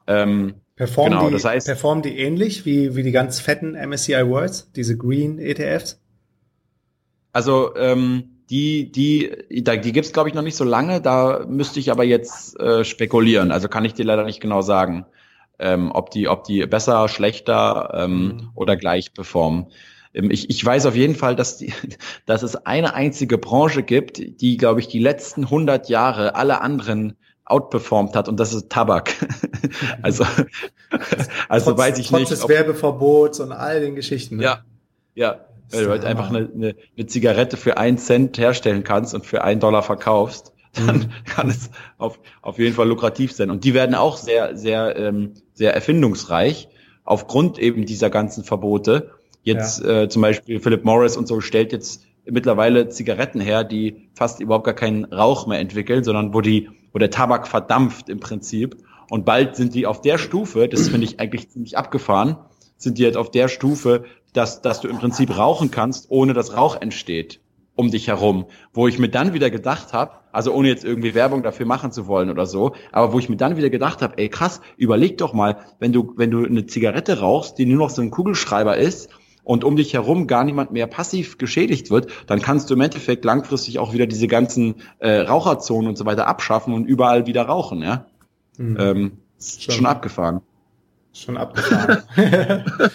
Ähm, performen, genau, die, das heißt, performen die ähnlich wie, wie die ganz fetten MSCI Worlds, diese Green ETFs? Also ähm, die, die, da, die gibt's glaube ich noch nicht so lange. Da müsste ich aber jetzt äh, spekulieren. Also kann ich dir leider nicht genau sagen, ähm, ob die, ob die besser, schlechter ähm, mhm. oder gleich performen. Ähm, ich, ich weiß auf jeden Fall, dass, die, dass es eine einzige Branche gibt, die, glaube ich, die letzten 100 Jahre alle anderen outperformt hat und das ist Tabak. also, also trotz, weiß ich trotz nicht. Trotz des Werbeverbots und all den Geschichten. Ne? Ja, ja, weil du halt einfach eine, eine, eine Zigarette für einen Cent herstellen kannst und für einen Dollar verkaufst, dann mhm. kann es auf, auf jeden Fall lukrativ sein. Und die werden auch sehr, sehr, ähm, sehr erfindungsreich aufgrund eben dieser ganzen Verbote. Jetzt ja. äh, zum Beispiel Philip Morris und so stellt jetzt mittlerweile Zigaretten her, die fast überhaupt gar keinen Rauch mehr entwickeln, sondern wo die, wo der Tabak verdampft im Prinzip. Und bald sind die auf der Stufe, das finde ich eigentlich ziemlich abgefahren, sind die jetzt auf der Stufe, dass, dass du im Prinzip rauchen kannst, ohne dass Rauch entsteht um dich herum. Wo ich mir dann wieder gedacht habe, also ohne jetzt irgendwie Werbung dafür machen zu wollen oder so, aber wo ich mir dann wieder gedacht habe, ey krass, überleg doch mal, wenn du, wenn du eine Zigarette rauchst, die nur noch so ein Kugelschreiber ist, und um dich herum gar niemand mehr passiv geschädigt wird, dann kannst du im Endeffekt langfristig auch wieder diese ganzen äh, Raucherzonen und so weiter abschaffen und überall wieder rauchen, ja. Mhm. Ähm, schon, schon abgefahren. Schon abgefahren.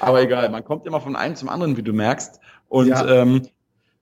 Aber egal, man kommt immer von einem zum anderen, wie du merkst. Und ja. ähm,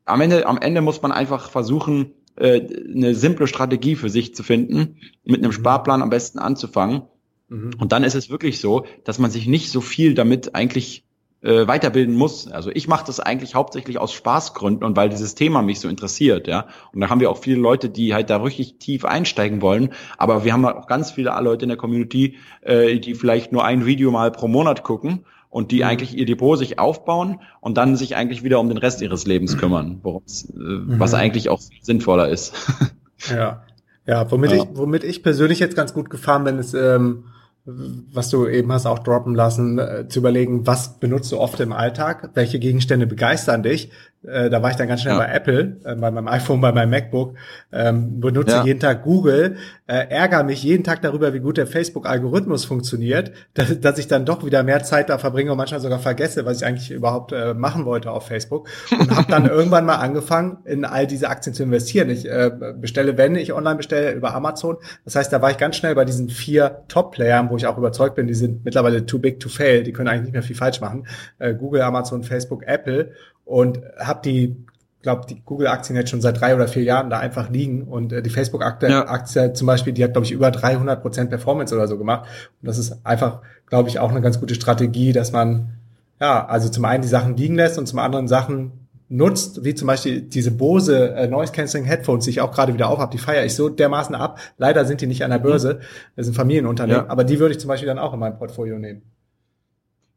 am, Ende, am Ende muss man einfach versuchen, äh, eine simple Strategie für sich zu finden, mit einem mhm. Sparplan am besten anzufangen. Mhm. Und dann ist es wirklich so, dass man sich nicht so viel damit eigentlich äh, weiterbilden muss. Also ich mache das eigentlich hauptsächlich aus Spaßgründen und weil dieses Thema mich so interessiert, ja. Und da haben wir auch viele Leute, die halt da richtig tief einsteigen wollen. Aber wir haben auch ganz viele Leute in der Community, äh, die vielleicht nur ein Video mal pro Monat gucken und die mhm. eigentlich ihr Depot sich aufbauen und dann sich eigentlich wieder um den Rest ihres Lebens mhm. kümmern, äh, mhm. was eigentlich auch sinnvoller ist. ja, ja, womit ja. ich, womit ich persönlich jetzt ganz gut gefahren bin, ist, ähm, was du eben hast auch droppen lassen, äh, zu überlegen, was benutzt du oft im Alltag, welche Gegenstände begeistern dich. Äh, da war ich dann ganz schnell ja. bei Apple, äh, bei meinem iPhone, bei meinem MacBook, ähm, benutze ja. jeden Tag Google, äh, ärgere mich jeden Tag darüber, wie gut der Facebook-Algorithmus funktioniert, dass, dass ich dann doch wieder mehr Zeit da verbringe und manchmal sogar vergesse, was ich eigentlich überhaupt äh, machen wollte auf Facebook und habe dann irgendwann mal angefangen, in all diese Aktien zu investieren. Ich äh, bestelle, wenn ich online bestelle, über Amazon. Das heißt, da war ich ganz schnell bei diesen vier Top-Playern, wo ich auch überzeugt bin, die sind mittlerweile too big to fail, die können eigentlich nicht mehr viel falsch machen. Äh, Google, Amazon, Facebook, Apple und habe die glaube, die Google-Aktien jetzt schon seit drei oder vier Jahren da einfach liegen und äh, die Facebook-Aktie ja. Aktie zum Beispiel, die hat, glaube ich, über 300 Prozent Performance oder so gemacht. Und das ist einfach, glaube ich, auch eine ganz gute Strategie, dass man, ja, also zum einen die Sachen liegen lässt und zum anderen Sachen nutzt, wie zum Beispiel diese Bose äh, Noise Cancelling Headphones, die ich auch gerade wieder aufhab, die feiere ich so dermaßen ab. Leider sind die nicht an der Börse, das sind Familienunternehmen, ja. aber die würde ich zum Beispiel dann auch in mein Portfolio nehmen.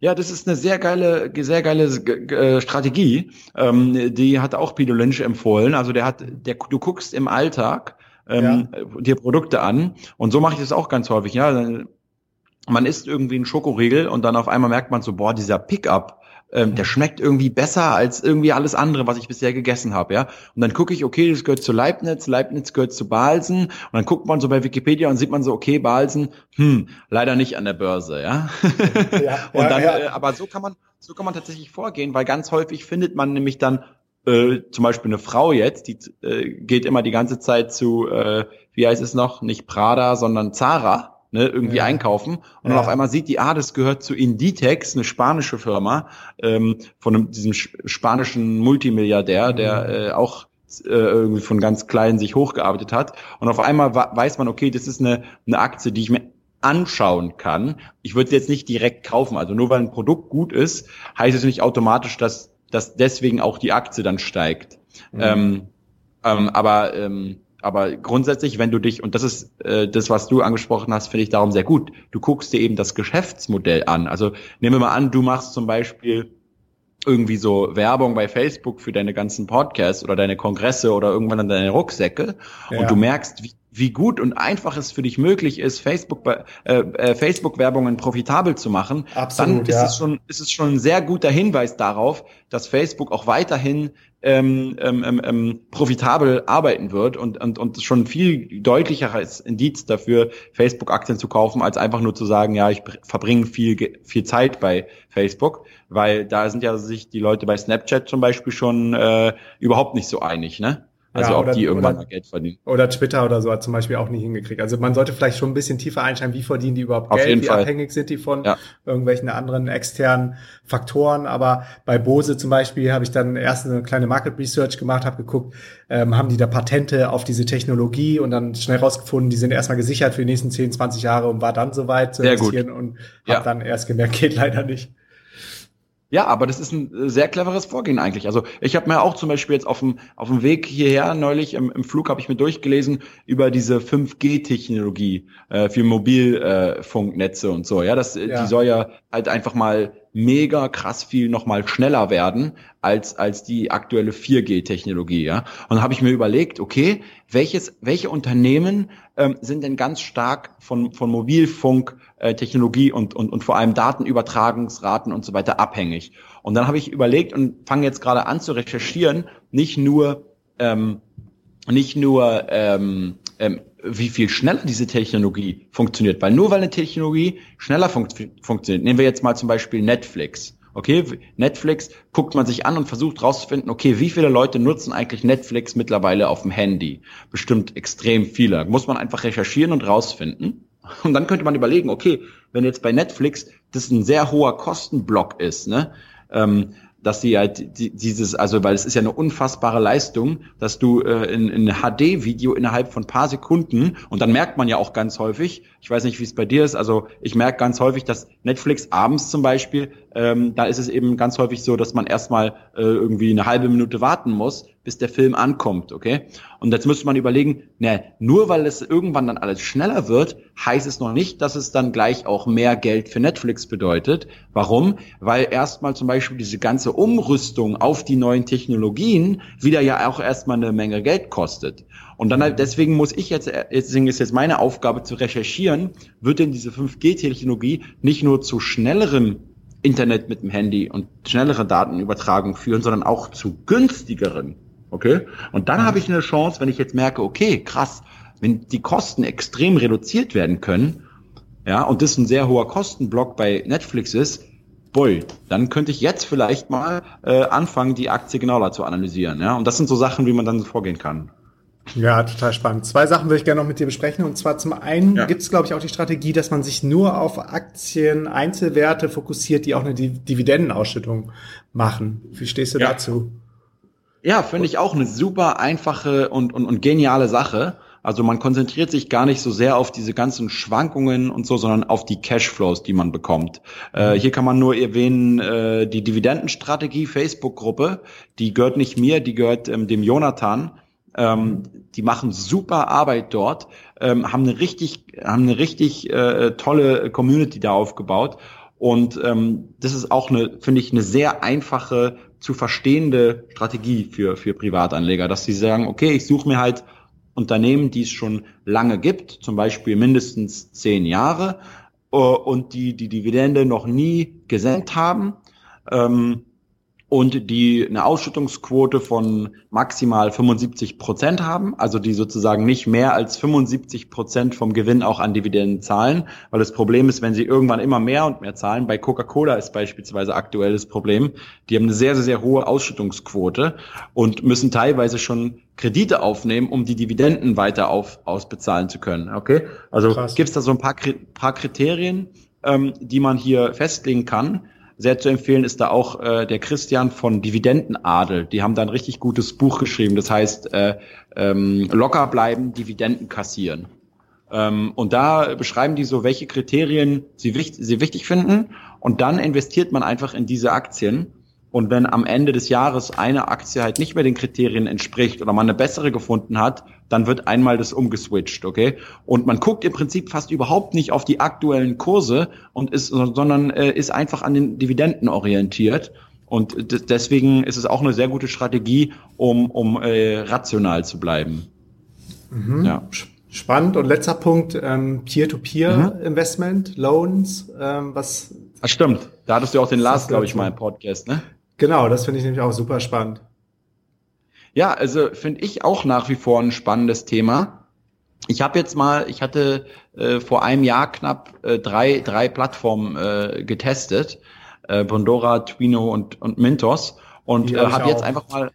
Ja, das ist eine sehr geile, sehr geile äh, Strategie. Ähm, die hat auch Peter Lynch empfohlen. Also der hat, der, du guckst im Alltag ähm, ja. dir Produkte an und so mache ich das auch ganz häufig. Ja, man isst irgendwie einen Schokoriegel und dann auf einmal merkt man so, boah, dieser Pickup ähm, der schmeckt irgendwie besser als irgendwie alles andere, was ich bisher gegessen habe, ja. Und dann gucke ich, okay, das gehört zu Leibniz, Leibniz gehört zu Balsen. Und dann guckt man so bei Wikipedia und sieht man so, okay, Balsen, hm, leider nicht an der Börse, ja. ja und dann, ja, ja. Äh, aber so kann man, so kann man tatsächlich vorgehen, weil ganz häufig findet man nämlich dann äh, zum Beispiel eine Frau jetzt, die äh, geht immer die ganze Zeit zu, äh, wie heißt es noch, nicht Prada, sondern Zara ne, irgendwie ja. einkaufen und ja. dann auf einmal sieht die, ah, das gehört zu Inditex, eine spanische Firma ähm, von einem, diesem spanischen Multimilliardär, der mhm. äh, auch äh, irgendwie von ganz klein sich hochgearbeitet hat und auf einmal weiß man, okay, das ist eine, eine Aktie, die ich mir anschauen kann. Ich würde jetzt nicht direkt kaufen. Also nur weil ein Produkt gut ist, heißt es nicht automatisch, dass, dass deswegen auch die Aktie dann steigt. Mhm. Ähm, ähm, aber ähm, aber grundsätzlich, wenn du dich, und das ist äh, das, was du angesprochen hast, finde ich darum sehr gut, du guckst dir eben das Geschäftsmodell an. Also nehmen wir mal an, du machst zum Beispiel irgendwie so Werbung bei Facebook für deine ganzen Podcasts oder deine Kongresse oder irgendwann dann deine Rucksäcke ja. und du merkst, wie, wie gut und einfach es für dich möglich ist, Facebook äh, äh, Facebook Werbungen profitabel zu machen, Absolut, dann ist ja. es schon ist es schon ein sehr guter Hinweis darauf, dass Facebook auch weiterhin ähm, ähm, ähm, ähm, profitabel arbeiten wird und, und, und schon viel deutlicheres Indiz dafür, Facebook-Aktien zu kaufen, als einfach nur zu sagen, ja, ich verbringe viel, viel Zeit bei Facebook, weil da sind ja sich die Leute bei Snapchat zum Beispiel schon äh, überhaupt nicht so einig, ne? Also ja, ob die irgendwann oder, mal Geld verdienen. Oder Twitter oder so hat zum Beispiel auch nie hingekriegt. Also man sollte vielleicht schon ein bisschen tiefer einschreiben, wie verdienen die überhaupt Auf Geld, wie Fall. abhängig sind die von ja. irgendwelchen anderen externen Faktoren. Aber bei Bose zum Beispiel habe ich dann erst eine kleine Market Research gemacht, habe geguckt, ähm, haben die da Patente auf diese Technologie und dann schnell rausgefunden, die sind erstmal gesichert für die nächsten 10, 20 Jahre und war dann soweit zu investieren und ja. habe dann erst gemerkt, geht leider nicht. Ja, aber das ist ein äh, sehr cleveres Vorgehen eigentlich. Also ich habe mir auch zum Beispiel jetzt auf dem, auf dem Weg hierher neulich im, im Flug habe ich mir durchgelesen über diese 5G-Technologie äh, für Mobilfunknetze äh, und so. Ja, das, ja. die soll ja halt einfach mal mega krass viel noch mal schneller werden als als die aktuelle 4G-Technologie. Ja, und dann habe ich mir überlegt, okay, welches welche Unternehmen ähm, sind denn ganz stark von von Mobilfunktechnologie und und und vor allem Datenübertragungsraten und so weiter abhängig. Und dann habe ich überlegt und fange jetzt gerade an zu recherchieren, nicht nur ähm, nicht nur ähm, ähm, wie viel schneller diese Technologie funktioniert. Weil nur weil eine Technologie schneller fun funktioniert, nehmen wir jetzt mal zum Beispiel Netflix. Okay, Netflix guckt man sich an und versucht rauszufinden, okay, wie viele Leute nutzen eigentlich Netflix mittlerweile auf dem Handy? Bestimmt extrem viele. Muss man einfach recherchieren und rausfinden. Und dann könnte man überlegen, okay, wenn jetzt bei Netflix das ein sehr hoher Kostenblock ist, ne, ähm, dass sie halt dieses, also weil es ist ja eine unfassbare Leistung, dass du äh, in, in HD-Video innerhalb von paar Sekunden und dann merkt man ja auch ganz häufig, ich weiß nicht, wie es bei dir ist, also ich merke ganz häufig, dass Netflix abends zum Beispiel, ähm, da ist es eben ganz häufig so, dass man erstmal äh, irgendwie eine halbe Minute warten muss, bis der Film ankommt, okay? Und jetzt müsste man überlegen, ne, nur weil es irgendwann dann alles schneller wird, heißt es noch nicht, dass es dann gleich auch mehr Geld für Netflix bedeutet. Warum? Weil erstmal zum Beispiel diese ganze Umrüstung auf die neuen Technologien wieder ja auch erstmal eine Menge Geld kostet. Und dann halt, deswegen muss ich jetzt, deswegen ist jetzt meine Aufgabe zu recherchieren, wird denn diese 5G-Technologie nicht nur zu schnelleren Internet mit dem Handy und schnellere Datenübertragung führen, sondern auch zu günstigeren. Okay? Und dann habe ich eine Chance, wenn ich jetzt merke, okay, krass, wenn die Kosten extrem reduziert werden können, ja, und das ein sehr hoher Kostenblock bei Netflix ist, boy, dann könnte ich jetzt vielleicht mal äh, anfangen, die Aktie genauer zu analysieren. Ja, und das sind so Sachen, wie man dann vorgehen kann. Ja, total spannend. Zwei Sachen würde ich gerne noch mit dir besprechen. Und zwar zum einen ja. gibt es, glaube ich, auch die Strategie, dass man sich nur auf Aktien, Einzelwerte fokussiert, die auch eine Dividendenausschüttung machen. Wie stehst du ja. dazu? Ja, finde ich auch eine super einfache und, und, und geniale Sache. Also man konzentriert sich gar nicht so sehr auf diese ganzen Schwankungen und so, sondern auf die Cashflows, die man bekommt. Äh, mhm. hier kann man nur erwähnen, äh, die Dividendenstrategie Facebook-Gruppe, die gehört nicht mir, die gehört ähm, dem Jonathan. Ähm, die machen super Arbeit dort, ähm, haben eine richtig, haben eine richtig äh, tolle Community da aufgebaut. Und ähm, das ist auch eine, finde ich, eine sehr einfache zu verstehende Strategie für, für Privatanleger, dass sie sagen, okay, ich suche mir halt Unternehmen, die es schon lange gibt, zum Beispiel mindestens zehn Jahre, äh, und die die Dividende noch nie gesenkt haben. Ähm, und die eine Ausschüttungsquote von maximal 75 Prozent haben, also die sozusagen nicht mehr als 75 Prozent vom Gewinn auch an Dividenden zahlen, weil das Problem ist, wenn sie irgendwann immer mehr und mehr zahlen, bei Coca-Cola ist beispielsweise aktuell das Problem, die haben eine sehr, sehr, sehr hohe Ausschüttungsquote und müssen teilweise schon Kredite aufnehmen, um die Dividenden weiter auf, ausbezahlen zu können. Okay, also gibt es da so ein paar, paar Kriterien, ähm, die man hier festlegen kann sehr zu empfehlen ist da auch äh, der Christian von Dividendenadel. Die haben da ein richtig gutes Buch geschrieben. Das heißt, äh, ähm, locker bleiben, Dividenden kassieren. Ähm, und da beschreiben die so, welche Kriterien sie, wichtig, sie wichtig finden. Und dann investiert man einfach in diese Aktien und wenn am Ende des Jahres eine Aktie halt nicht mehr den Kriterien entspricht oder man eine bessere gefunden hat, dann wird einmal das umgeswitcht, okay? Und man guckt im Prinzip fast überhaupt nicht auf die aktuellen Kurse und ist, sondern äh, ist einfach an den Dividenden orientiert. Und deswegen ist es auch eine sehr gute Strategie, um, um äh, rational zu bleiben. Mhm. Ja. Spannend. Und letzter Punkt, ähm, Peer-to-Peer-Investment, mhm. Loans, ähm, was. Ach, stimmt. Da hattest du auch den Lars, glaube ich, mal im Podcast, ne? Genau, das finde ich nämlich auch super spannend. Ja, also finde ich auch nach wie vor ein spannendes Thema. Ich habe jetzt mal, ich hatte äh, vor einem Jahr knapp äh, drei, drei Plattformen äh, getestet, äh, Pandora, Twino und, und Mintos und äh, habe jetzt einfach mal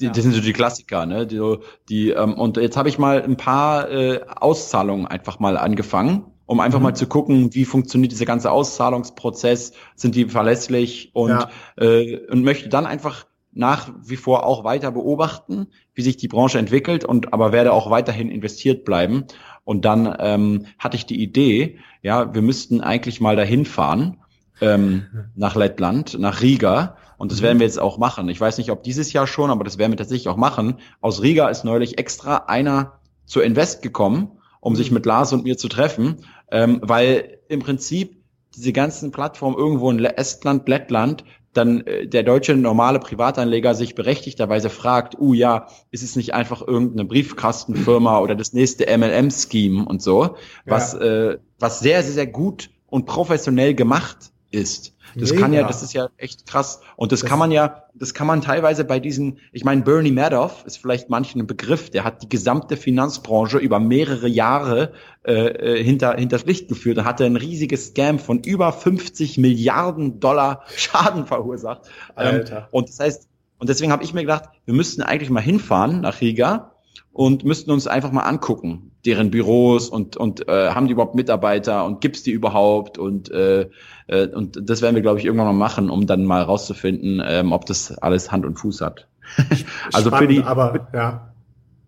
die, ja. Das sind so die Klassiker, ne? Die, die ähm, und jetzt habe ich mal ein paar äh, Auszahlungen einfach mal angefangen um einfach mhm. mal zu gucken, wie funktioniert dieser ganze Auszahlungsprozess, sind die verlässlich und, ja. äh, und möchte dann einfach nach wie vor auch weiter beobachten, wie sich die Branche entwickelt und aber werde auch weiterhin investiert bleiben. Und dann ähm, hatte ich die Idee, ja, wir müssten eigentlich mal dahin fahren ähm, nach Lettland, nach Riga. Und das mhm. werden wir jetzt auch machen. Ich weiß nicht, ob dieses Jahr schon, aber das werden wir tatsächlich auch machen. Aus Riga ist neulich extra einer zur Invest gekommen, um sich mit Lars und mir zu treffen ähm, weil im Prinzip diese ganzen Plattformen irgendwo in Estland, Lettland, dann äh, der deutsche normale Privatanleger sich berechtigterweise fragt, uh ja, ist es nicht einfach irgendeine Briefkastenfirma oder das nächste MLM-Scheme und so, was, ja. äh, was sehr, sehr, sehr gut und professionell gemacht ist. Das Mega. kann ja, das ist ja echt krass. Und das, das, kann man ja, das kann man teilweise bei diesen, ich meine, Bernie Madoff ist vielleicht manchen ein Begriff, der hat die gesamte Finanzbranche über mehrere Jahre äh, äh hinter hinters Licht geführt. Er hatte ein riesiges Scam von über 50 Milliarden Dollar Schaden verursacht. Ähm, Alter. Ähm, und das heißt, und deswegen habe ich mir gedacht, wir müssten eigentlich mal hinfahren nach Riga und müssten uns einfach mal angucken, deren Büros und und äh, haben die überhaupt Mitarbeiter und gibt's die überhaupt und äh, äh, und das werden wir glaube ich irgendwann mal machen, um dann mal rauszufinden, ähm, ob das alles Hand und Fuß hat. also Spannend, für die aber ja.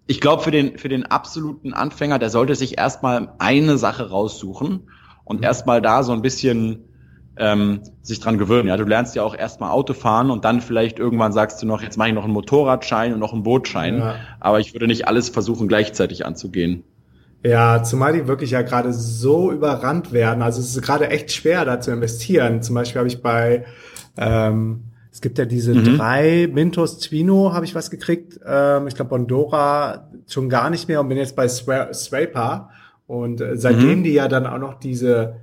Ich glaube für den für den absoluten Anfänger, der sollte sich erstmal eine Sache raussuchen und mhm. erstmal da so ein bisschen ähm, sich dran gewöhnen. Ja, du lernst ja auch erstmal Auto fahren und dann vielleicht irgendwann sagst du noch, jetzt mache ich noch einen Motorradschein und noch einen Bootschein. Ja. Aber ich würde nicht alles versuchen gleichzeitig anzugehen. Ja, zumal die wirklich ja gerade so überrannt werden. Also es ist gerade echt schwer, da zu investieren. Zum Beispiel habe ich bei, ähm, es gibt ja diese mhm. drei, Mintos, Twino habe ich was gekriegt. Ähm, ich glaube Bondora schon gar nicht mehr und bin jetzt bei Swaper. Und äh, seitdem mhm. die ja dann auch noch diese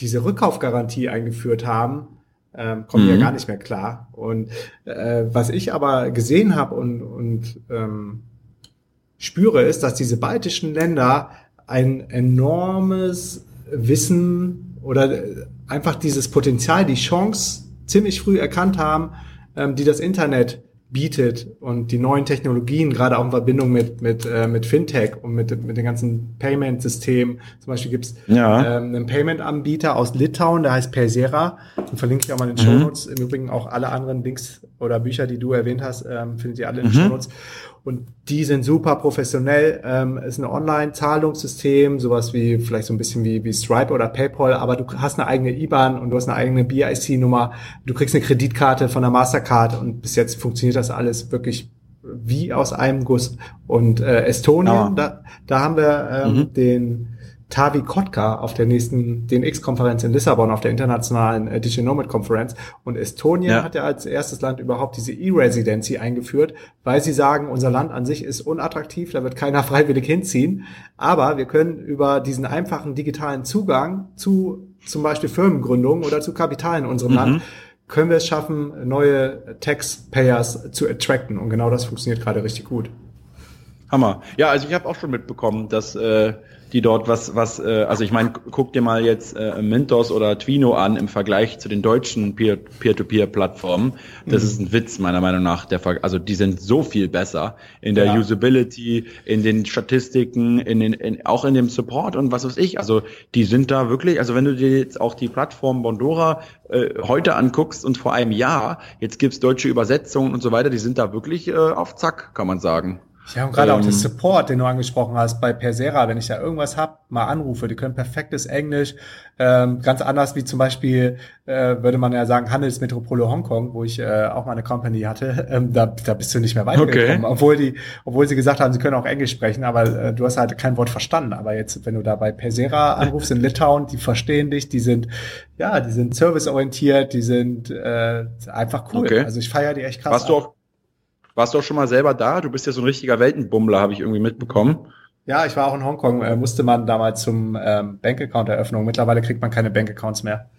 diese Rückkaufgarantie eingeführt haben, ähm, kommen mhm. ja gar nicht mehr klar. Und äh, was ich aber gesehen habe und, und ähm, spüre, ist, dass diese baltischen Länder ein enormes Wissen oder einfach dieses Potenzial, die Chance ziemlich früh erkannt haben, ähm, die das Internet bietet und die neuen Technologien, gerade auch in Verbindung mit, mit, äh, mit Fintech und mit, mit den ganzen Payment-Systemen. Zum Beispiel gibt's ja. ähm, einen Payment-Anbieter aus Litauen, der heißt Persera. Den verlinke ich auch mal in den mhm. Show Notes. Im Übrigen auch alle anderen Links oder Bücher, die du erwähnt hast, ähm, findet ihr alle in den mhm. Show Notes. Und die sind super professionell. Ähm, ist ein Online-Zahlungssystem, sowas wie vielleicht so ein bisschen wie, wie Stripe oder PayPal, aber du hast eine eigene IBAN und du hast eine eigene BIC-Nummer. Du kriegst eine Kreditkarte von der Mastercard und bis jetzt funktioniert das alles wirklich wie aus einem Guss. Und äh, Estonien, ja. da, da haben wir ähm, mhm. den Tavi Kotka auf der nächsten DNX-Konferenz in Lissabon, auf der internationalen äh, Digital Nomad Konferenz. Und Estonien ja. hat ja als erstes Land überhaupt diese E-Residency eingeführt, weil sie sagen, unser Land an sich ist unattraktiv, da wird keiner freiwillig hinziehen. Aber wir können über diesen einfachen digitalen Zugang zu zum Beispiel Firmengründungen oder zu Kapital in unserem mhm. Land können wir es schaffen, neue Taxpayers zu attracten. Und genau das funktioniert gerade richtig gut. Hammer. Ja, also ich habe auch schon mitbekommen, dass äh, die dort was, was, äh, also ich meine, guck dir mal jetzt äh, Mintos oder Twino an im Vergleich zu den deutschen Peer-to-Peer-Plattformen. Das mhm. ist ein Witz meiner Meinung nach. Der Ver also die sind so viel besser in der ja. Usability, in den Statistiken, in den, in, auch in dem Support und was weiß ich. Also die sind da wirklich, also wenn du dir jetzt auch die Plattform Bondora äh, heute anguckst und vor einem Jahr, jetzt gibt's deutsche Übersetzungen und so weiter, die sind da wirklich äh, auf Zack, kann man sagen. Ja, und gerade ähm, auch das Support, den du angesprochen hast bei Persera, wenn ich da irgendwas hab, mal anrufe, die können perfektes Englisch, ähm, ganz anders wie zum Beispiel, äh, würde man ja sagen, Handelsmetropole Hongkong, wo ich äh, auch mal eine Company hatte, ähm, da, da bist du nicht mehr weitergekommen, okay. obwohl die, obwohl sie gesagt haben, sie können auch Englisch sprechen, aber äh, du hast halt kein Wort verstanden. Aber jetzt, wenn du da bei Persera anrufst in Litauen, die verstehen dich, die sind, ja, die sind serviceorientiert, die sind äh, einfach cool. Okay. Also ich feiere die echt krass. Warst du auch warst du auch schon mal selber da? Du bist ja so ein richtiger Weltenbummler, habe ich irgendwie mitbekommen. Ja, ich war auch in Hongkong, äh, musste man damals zum ähm, Bankaccount-Eröffnung. Mittlerweile kriegt man keine Bankaccounts mehr.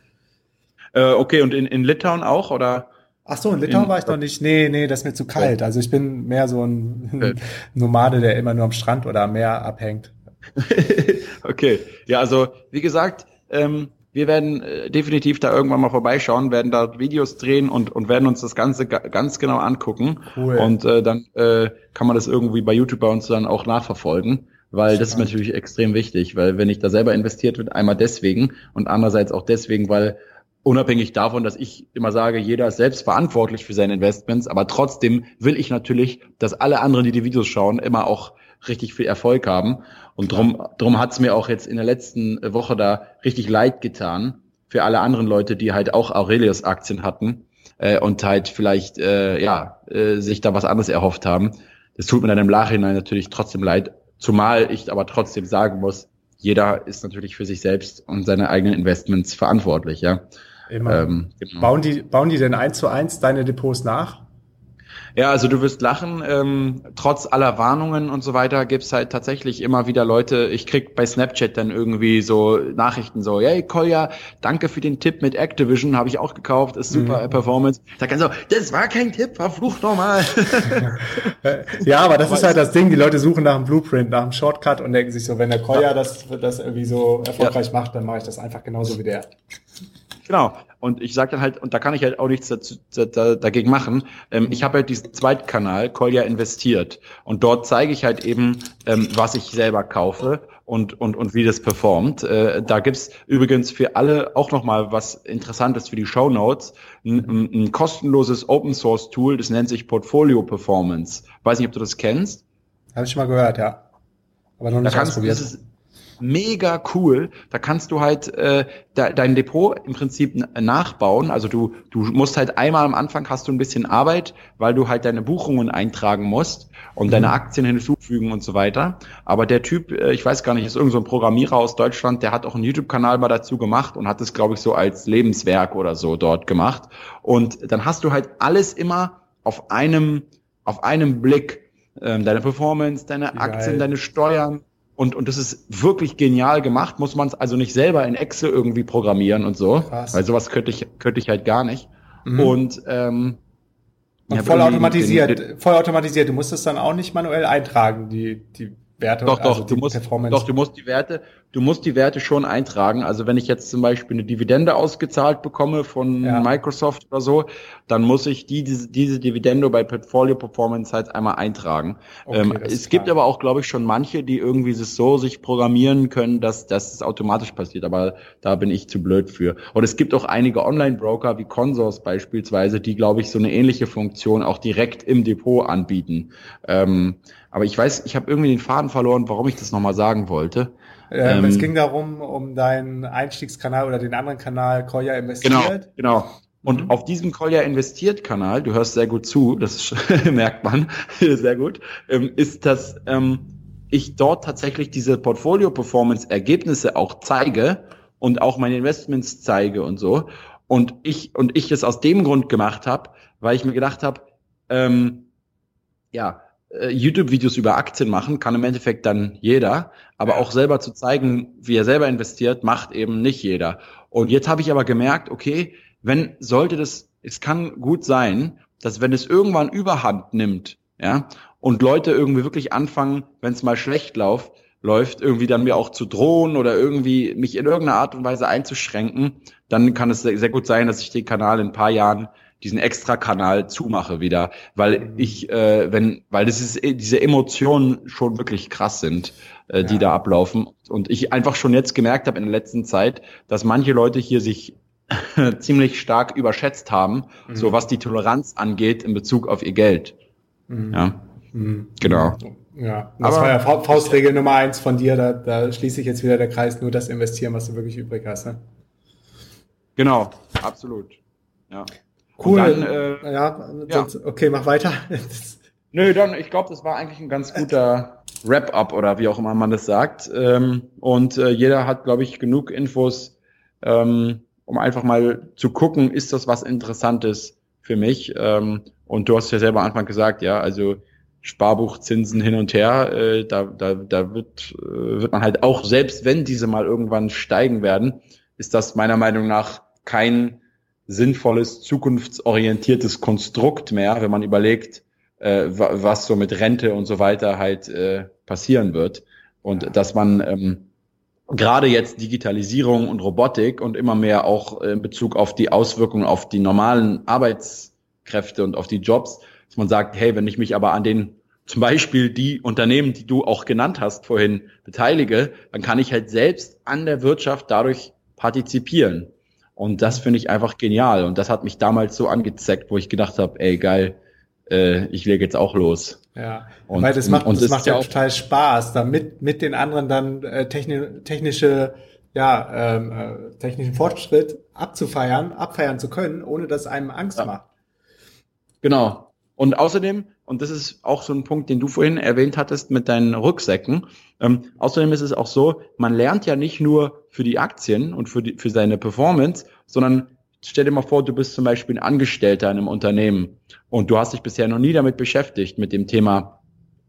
Äh, okay, und in, in Litauen auch, oder? Ach so, in Litauen in, war ich noch nicht. Nee, nee, das ist mir zu kalt. Also ich bin mehr so ein, ein Nomade, der immer nur am Strand oder am Meer abhängt. okay, ja, also wie gesagt, ähm, wir werden äh, definitiv da irgendwann mal vorbeischauen, werden da Videos drehen und, und werden uns das Ganze ganz genau angucken. Cool. Und äh, dann äh, kann man das irgendwie bei YouTube bei uns dann auch nachverfolgen, weil das ist natürlich extrem wichtig, weil wenn ich da selber investiert wird, einmal deswegen und andererseits auch deswegen, weil unabhängig davon, dass ich immer sage, jeder ist selbst verantwortlich für seine Investments, aber trotzdem will ich natürlich, dass alle anderen, die die Videos schauen, immer auch richtig viel Erfolg haben. Und drum, drum hat's mir auch jetzt in der letzten Woche da richtig leid getan für alle anderen Leute, die halt auch Aurelius-Aktien hatten äh, und halt vielleicht äh, ja äh, sich da was anderes erhofft haben. Das tut mir dann im Nachhinein natürlich trotzdem leid, zumal ich aber trotzdem sagen muss, jeder ist natürlich für sich selbst und seine eigenen Investments verantwortlich, ja. Immer. Ähm, genau. bauen, die, bauen die denn eins zu eins deine Depots nach? Ja, also du wirst lachen. Ähm, trotz aller Warnungen und so weiter gibt's halt tatsächlich immer wieder Leute. Ich krieg bei Snapchat dann irgendwie so Nachrichten so, hey Kolja, danke für den Tipp mit Activision, habe ich auch gekauft, ist super mhm. Performance. Sag dann so, das war kein Tipp, verflucht nochmal. ja, aber das ist halt das Ding. Die Leute suchen nach einem Blueprint, nach einem Shortcut und denken sich so, wenn der Kolja das, das irgendwie so erfolgreich ja. macht, dann mache ich das einfach genauso wie der. Genau. Und ich sage dann halt, und da kann ich halt auch nichts dazu, da, dagegen machen. Ähm, ich habe halt diesen zweiten Kanal, Kolja investiert. Und dort zeige ich halt eben, ähm, was ich selber kaufe und, und, und wie das performt. Äh, da gibt's übrigens für alle auch nochmal was Interessantes für die Show Notes. Ein, ein kostenloses Open Source Tool, das nennt sich Portfolio Performance. Weiß nicht, ob du das kennst. Habe ich mal gehört, ja. Aber noch nicht da ausprobiert mega cool. Da kannst du halt äh, de dein Depot im Prinzip nachbauen. Also du, du musst halt einmal am Anfang hast du ein bisschen Arbeit, weil du halt deine Buchungen eintragen musst und mhm. deine Aktien hinzufügen und so weiter. Aber der Typ, äh, ich weiß gar nicht, ist irgend so ein Programmierer aus Deutschland, der hat auch einen YouTube-Kanal mal dazu gemacht und hat es, glaube ich, so als Lebenswerk oder so dort gemacht. Und dann hast du halt alles immer auf einem, auf einem Blick. Ähm, deine Performance, deine Aktien, deine Steuern, Und, und das ist wirklich genial gemacht, muss man es also nicht selber in Excel irgendwie programmieren und so. Krass. Weil sowas könnte ich, könnte ich halt gar nicht. Mhm. Und, ähm, und voll automatisiert, den, den, voll automatisiert. Du musst es dann auch nicht manuell eintragen, die, die Werte. Doch, doch, also du musst, doch, du musst die Werte, du musst die Werte schon eintragen. Also wenn ich jetzt zum Beispiel eine Dividende ausgezahlt bekomme von ja. Microsoft oder so, dann muss ich die, diese, diese Dividende bei Portfolio Performance halt einmal eintragen. Okay, ähm, es gibt aber auch, glaube ich, schon manche, die irgendwie es so sich programmieren können, dass, dass es automatisch passiert. Aber da bin ich zu blöd für. Und es gibt auch einige Online-Broker wie Consors beispielsweise, die, glaube ich, so eine ähnliche Funktion auch direkt im Depot anbieten. Ähm, aber ich weiß, ich habe irgendwie den Faden verloren, warum ich das nochmal sagen wollte. Ähm, es ging darum, um deinen Einstiegskanal oder den anderen Kanal Koya investiert. Genau, genau. Und mhm. auf diesem Kolja investiert Kanal, du hörst sehr gut zu, das merkt man sehr gut, ähm, ist, dass ähm, ich dort tatsächlich diese Portfolio-Performance-Ergebnisse auch zeige und auch meine Investments zeige und so. Und ich und ich es aus dem Grund gemacht habe, weil ich mir gedacht habe, ähm, ja, YouTube-Videos über Aktien machen, kann im Endeffekt dann jeder, aber auch selber zu zeigen, wie er selber investiert, macht eben nicht jeder. Und jetzt habe ich aber gemerkt, okay, wenn sollte das, es kann gut sein, dass wenn es irgendwann Überhand nimmt, ja, und Leute irgendwie wirklich anfangen, wenn es mal schlecht läuft, läuft, irgendwie dann mir auch zu drohen oder irgendwie mich in irgendeiner Art und Weise einzuschränken, dann kann es sehr, gut sein, dass ich den Kanal in ein paar Jahren diesen Extra-Kanal zumache wieder, weil mhm. ich, äh, wenn, weil das ist äh, diese Emotionen schon wirklich krass sind, äh, die ja. da ablaufen und ich einfach schon jetzt gemerkt habe in der letzten Zeit, dass manche Leute hier sich ziemlich stark überschätzt haben, mhm. so was die Toleranz angeht in Bezug auf ihr Geld. Mhm. Ja, mhm. genau. Ja, das Aber, war ja Faustregel Nummer eins von dir, da, da schließe ich jetzt wieder der Kreis, nur das investieren, was du wirklich übrig hast. Ne? Genau, absolut. Ja. Cool. Dann, äh, ja, ja, okay, mach weiter. Nö, dann, ich glaube, das war eigentlich ein ganz guter Wrap-up oder wie auch immer man das sagt. Ähm, und äh, jeder hat, glaube ich, genug Infos, ähm, um einfach mal zu gucken, ist das was Interessantes für mich? Ähm, und du hast ja selber am Anfang gesagt, ja, also Sparbuchzinsen hin und her, äh, da, da, da wird, äh, wird man halt auch, selbst wenn diese mal irgendwann steigen werden, ist das meiner Meinung nach kein sinnvolles, zukunftsorientiertes Konstrukt mehr, wenn man überlegt, äh, was so mit Rente und so weiter halt äh, passieren wird. Und dass man ähm, gerade jetzt Digitalisierung und Robotik und immer mehr auch in Bezug auf die Auswirkungen auf die normalen Arbeitskräfte und auf die Jobs, dass man sagt, hey, wenn ich mich aber an den zum Beispiel die Unternehmen, die du auch genannt hast vorhin, beteilige, dann kann ich halt selbst an der Wirtschaft dadurch partizipieren. Und das finde ich einfach genial. Und das hat mich damals so angezeckt, wo ich gedacht habe, ey, geil, äh, ich lege jetzt auch los. Ja, und, weil das macht, und, und das macht ja auch total Spaß, da mit, mit den anderen dann äh, techni technische, ja, ähm, äh, technischen Fortschritt abzufeiern, abfeiern zu können, ohne dass einem Angst ja. macht. Genau. Und außerdem, und das ist auch so ein Punkt, den du vorhin erwähnt hattest mit deinen Rucksäcken, ähm, außerdem ist es auch so, man lernt ja nicht nur für die Aktien und für, die, für seine Performance, sondern stell dir mal vor, du bist zum Beispiel ein Angestellter in einem Unternehmen und du hast dich bisher noch nie damit beschäftigt, mit dem Thema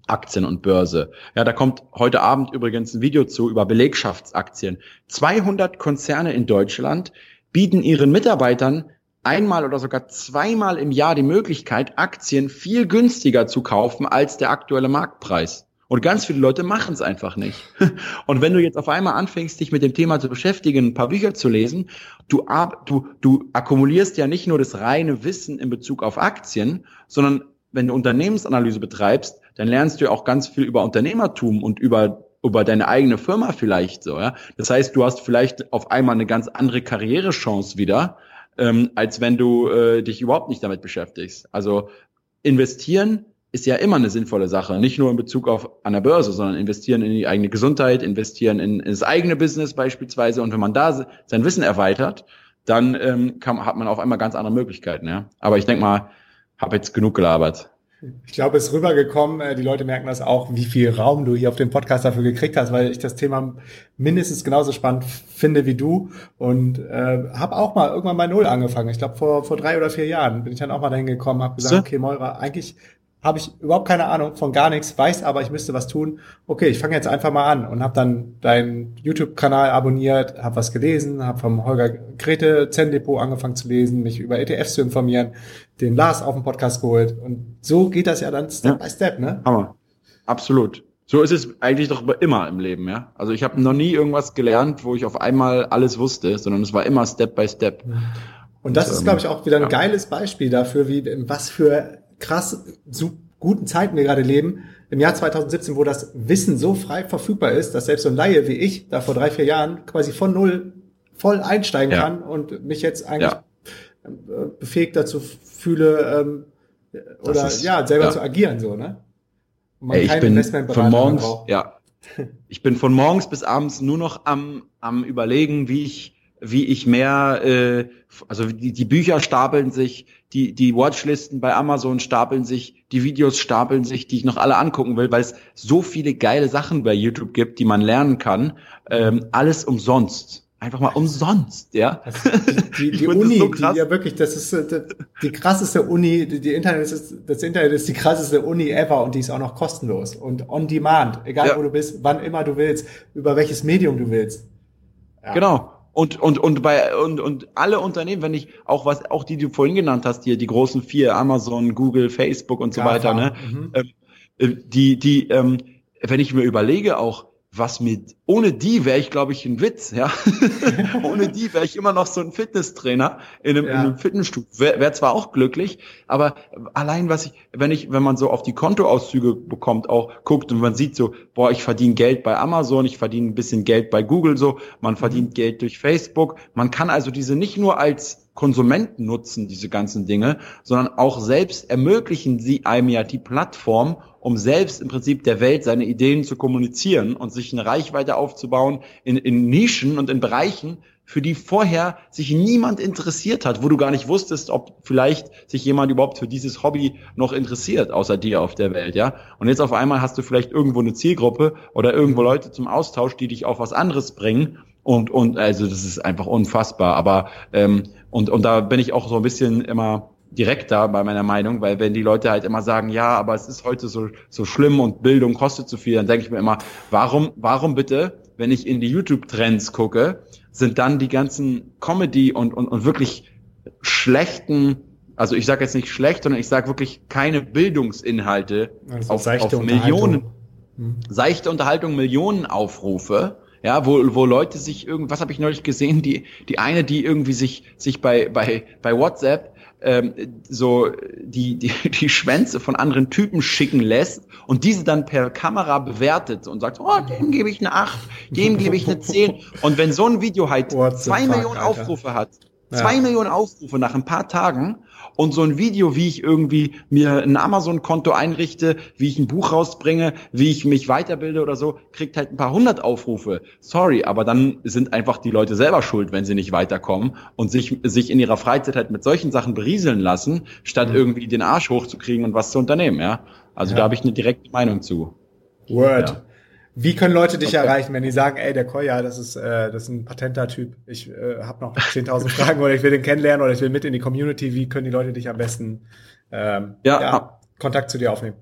Aktien und Börse. Ja, da kommt heute Abend übrigens ein Video zu über Belegschaftsaktien. 200 Konzerne in Deutschland bieten ihren Mitarbeitern einmal oder sogar zweimal im Jahr die Möglichkeit, Aktien viel günstiger zu kaufen als der aktuelle Marktpreis. Und ganz viele Leute machen es einfach nicht. Und wenn du jetzt auf einmal anfängst, dich mit dem Thema zu beschäftigen, ein paar Bücher zu lesen, du, du, du akkumulierst ja nicht nur das reine Wissen in Bezug auf Aktien, sondern wenn du Unternehmensanalyse betreibst, dann lernst du auch ganz viel über Unternehmertum und über über deine eigene Firma vielleicht so, ja. Das heißt, du hast vielleicht auf einmal eine ganz andere Karrierechance wieder, ähm, als wenn du äh, dich überhaupt nicht damit beschäftigst. Also investieren ist ja immer eine sinnvolle Sache. Nicht nur in Bezug auf an der Börse, sondern investieren in die eigene Gesundheit, investieren in, in das eigene Business beispielsweise. Und wenn man da sein Wissen erweitert, dann ähm, kann, hat man auf einmal ganz andere Möglichkeiten. Ja? Aber ich denke mal, habe jetzt genug gelabert. Ich glaube, es ist rübergekommen. Äh, die Leute merken das auch, wie viel Raum du hier auf dem Podcast dafür gekriegt hast, weil ich das Thema mindestens genauso spannend finde wie du und äh, habe auch mal irgendwann bei Null angefangen. Ich glaube, vor, vor drei oder vier Jahren bin ich dann auch mal dahin gekommen, habe gesagt, okay, Moira, eigentlich habe ich überhaupt keine Ahnung von gar nichts, weiß aber, ich müsste was tun. Okay, ich fange jetzt einfach mal an und habe dann deinen YouTube-Kanal abonniert, habe was gelesen, habe vom Holger Grete Zen-Depot angefangen zu lesen, mich über ETFs zu informieren, den Lars auf den Podcast geholt und so geht das ja dann Step ja. by Step, ne? Hammer. Absolut. So ist es eigentlich doch immer im Leben, ja. Also ich habe noch nie irgendwas gelernt, wo ich auf einmal alles wusste, sondern es war immer Step by Step. Und das und, ist, glaube ich, auch wieder ein ja. geiles Beispiel dafür, wie was für krass so guten Zeiten wir gerade leben, im Jahr 2017, wo das Wissen so frei verfügbar ist, dass selbst so ein Laie wie ich da vor drei, vier Jahren quasi von null voll einsteigen ja. kann und mich jetzt eigentlich ja. Äh, befähigt dazu fühle, ähm, oder ist, ja, selber ja. zu agieren, so, ne? Ey, ich bin von morgens, ja, ich bin von morgens bis abends nur noch am, am überlegen, wie ich wie ich mehr, äh, also die, die Bücher stapeln sich, die, die Watchlisten bei Amazon stapeln sich, die Videos stapeln sich, die ich noch alle angucken will, weil es so viele geile Sachen bei YouTube gibt, die man lernen kann. Ähm, alles umsonst. Einfach mal umsonst, ja. Die, die, die Uni, so die, ja wirklich, das ist äh, die krasseste Uni, die, die Internet ist, das Internet ist die krasseste Uni ever und die ist auch noch kostenlos und on demand, egal ja. wo du bist, wann immer du willst, über welches Medium du willst. Ja. Genau. Und, und, und bei, und, und alle Unternehmen, wenn ich auch was, auch die, die du vorhin genannt hast, hier, die großen vier, Amazon, Google, Facebook und so Klar, weiter, ne, mhm. ähm, äh, die, die, ähm, wenn ich mir überlege, auch, was mit, ohne die wäre ich, glaube ich, ein Witz, ja. ohne die wäre ich immer noch so ein Fitnesstrainer in einem, ja. in einem Fitnessstudio. Wäre wär zwar auch glücklich, aber allein was ich, wenn ich, wenn man so auf die Kontoauszüge bekommt, auch guckt und man sieht so, boah, ich verdiene Geld bei Amazon, ich verdiene ein bisschen Geld bei Google so, man verdient mhm. Geld durch Facebook. Man kann also diese nicht nur als Konsumenten nutzen, diese ganzen Dinge, sondern auch selbst ermöglichen sie einem ja die Plattform, um selbst im Prinzip der Welt seine Ideen zu kommunizieren und sich eine Reichweite aufzubauen in, in Nischen und in Bereichen, für die vorher sich niemand interessiert hat, wo du gar nicht wusstest, ob vielleicht sich jemand überhaupt für dieses Hobby noch interessiert, außer dir auf der Welt, ja. Und jetzt auf einmal hast du vielleicht irgendwo eine Zielgruppe oder irgendwo Leute zum Austausch, die dich auf was anderes bringen. Und, und also das ist einfach unfassbar. Aber ähm, und, und da bin ich auch so ein bisschen immer direkter bei meiner Meinung, weil wenn die Leute halt immer sagen, ja, aber es ist heute so, so schlimm und Bildung kostet zu viel, dann denke ich mir immer, warum, warum bitte, wenn ich in die YouTube-Trends gucke, sind dann die ganzen Comedy und, und, und wirklich schlechten, also ich sage jetzt nicht schlecht, sondern ich sage wirklich keine Bildungsinhalte also auf, auf Millionen, hm. seichte Unterhaltung, Millionen Aufrufe, ja, wo, wo Leute sich irgendwas habe ich neulich gesehen, die die eine, die irgendwie sich sich bei bei bei WhatsApp ähm, so die, die, die Schwänze von anderen Typen schicken lässt und diese dann per Kamera bewertet und sagt, oh, dem gebe ich eine 8, dem gebe ich eine 10. Und wenn so ein Video halt zwei Millionen Aufrufe hat, zwei ja. Millionen Aufrufe nach ein paar Tagen und so ein Video, wie ich irgendwie mir ein Amazon-Konto einrichte, wie ich ein Buch rausbringe, wie ich mich weiterbilde oder so, kriegt halt ein paar hundert Aufrufe. Sorry, aber dann sind einfach die Leute selber schuld, wenn sie nicht weiterkommen und sich, sich in ihrer Freizeit halt mit solchen Sachen berieseln lassen, statt mhm. irgendwie den Arsch hochzukriegen und was zu unternehmen, ja. Also ja. da habe ich eine direkte Meinung zu. Word. Ja. Wie können Leute dich okay. erreichen, wenn die sagen, ey, der Koya, das ist, äh, das ist ein patenter Typ. Ich äh, habe noch 10.000 Fragen oder ich will den kennenlernen oder ich will mit in die Community. Wie können die Leute dich am besten ähm, ja. ja Kontakt zu dir aufnehmen?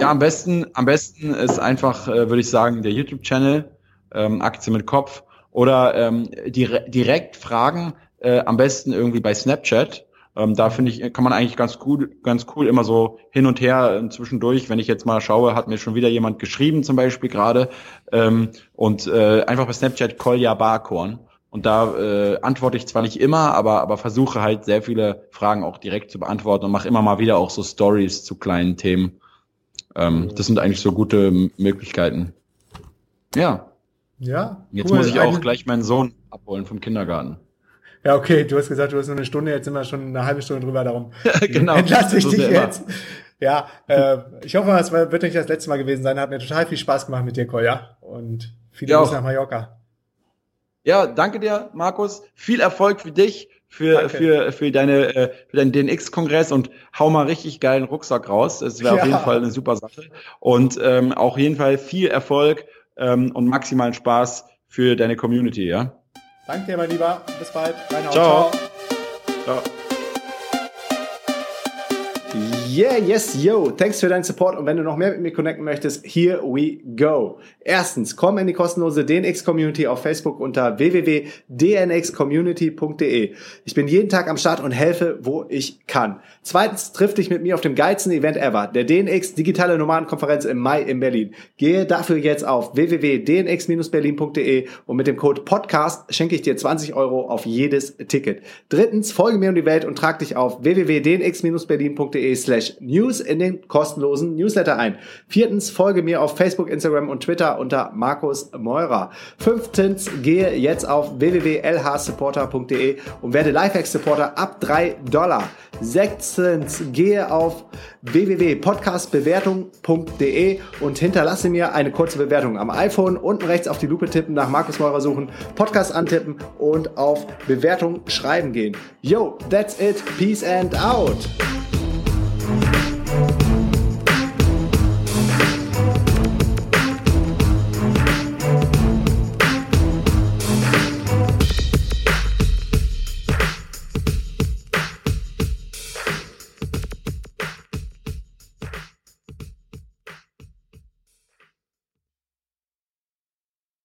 Ja, am besten, am besten ist einfach, äh, würde ich sagen, der YouTube-Channel, ähm, Aktie mit Kopf oder ähm, dire direkt Fragen, äh, am besten irgendwie bei Snapchat. Ähm, da finde ich, kann man eigentlich ganz gut, ganz cool immer so hin und her äh, zwischendurch. Wenn ich jetzt mal schaue, hat mir schon wieder jemand geschrieben, zum Beispiel gerade, ähm, und äh, einfach bei Snapchat Kolja Barkorn. Und da äh, antworte ich zwar nicht immer, aber, aber versuche halt sehr viele Fragen auch direkt zu beantworten und mache immer mal wieder auch so Stories zu kleinen Themen. Ähm, das sind eigentlich so gute Möglichkeiten. Ja. Ja. Jetzt cool. muss ich auch gleich meinen Sohn abholen vom Kindergarten. Ja, okay, du hast gesagt, du hast nur eine Stunde, jetzt sind wir schon eine halbe Stunde drüber, darum genau, entlasse ich dich jetzt. Ja, äh, ich hoffe, es wird nicht das letzte Mal gewesen sein. Hat mir total viel Spaß gemacht mit dir, Kolja. Und viele Grüße nach Mallorca. Ja, danke dir, Markus. Viel Erfolg für dich, für, für, für deine, äh, für deinen DNX-Kongress und hau mal richtig geilen Rucksack raus. Das wäre ja. auf jeden Fall eine super Sache. Und ähm, auch auf jeden Fall viel Erfolg ähm, und maximalen Spaß für deine Community, ja. Danke dir, mein Lieber. Bis bald. Reinhard. Ciao. Ciao. Ciao. Yeah, yes, yo. Thanks für deinen Support. Und wenn du noch mehr mit mir connecten möchtest, here we go. Erstens, komm in die kostenlose DNX Community auf Facebook unter www.dnxcommunity.de. Ich bin jeden Tag am Start und helfe, wo ich kann. Zweitens, triff dich mit mir auf dem geilsten Event ever, der DNX Digitale Nomadenkonferenz im Mai in Berlin. Gehe dafür jetzt auf www.dnx-berlin.de und mit dem Code Podcast schenke ich dir 20 Euro auf jedes Ticket. Drittens, folge mir um die Welt und trag dich auf www.dnx-berlin.de slash news in den kostenlosen Newsletter ein. Viertens, folge mir auf Facebook, Instagram und Twitter unter Markus Meurer. Fünftens, gehe jetzt auf www.lhsupporter.de und werde Lifehack-Supporter ab 3 Dollar. Sechstens, gehe auf www.podcastbewertung.de und hinterlasse mir eine kurze Bewertung am iPhone. Unten rechts auf die Lupe tippen, nach Markus Meurer suchen, Podcast antippen und auf Bewertung schreiben gehen. Yo, that's it. Peace and out.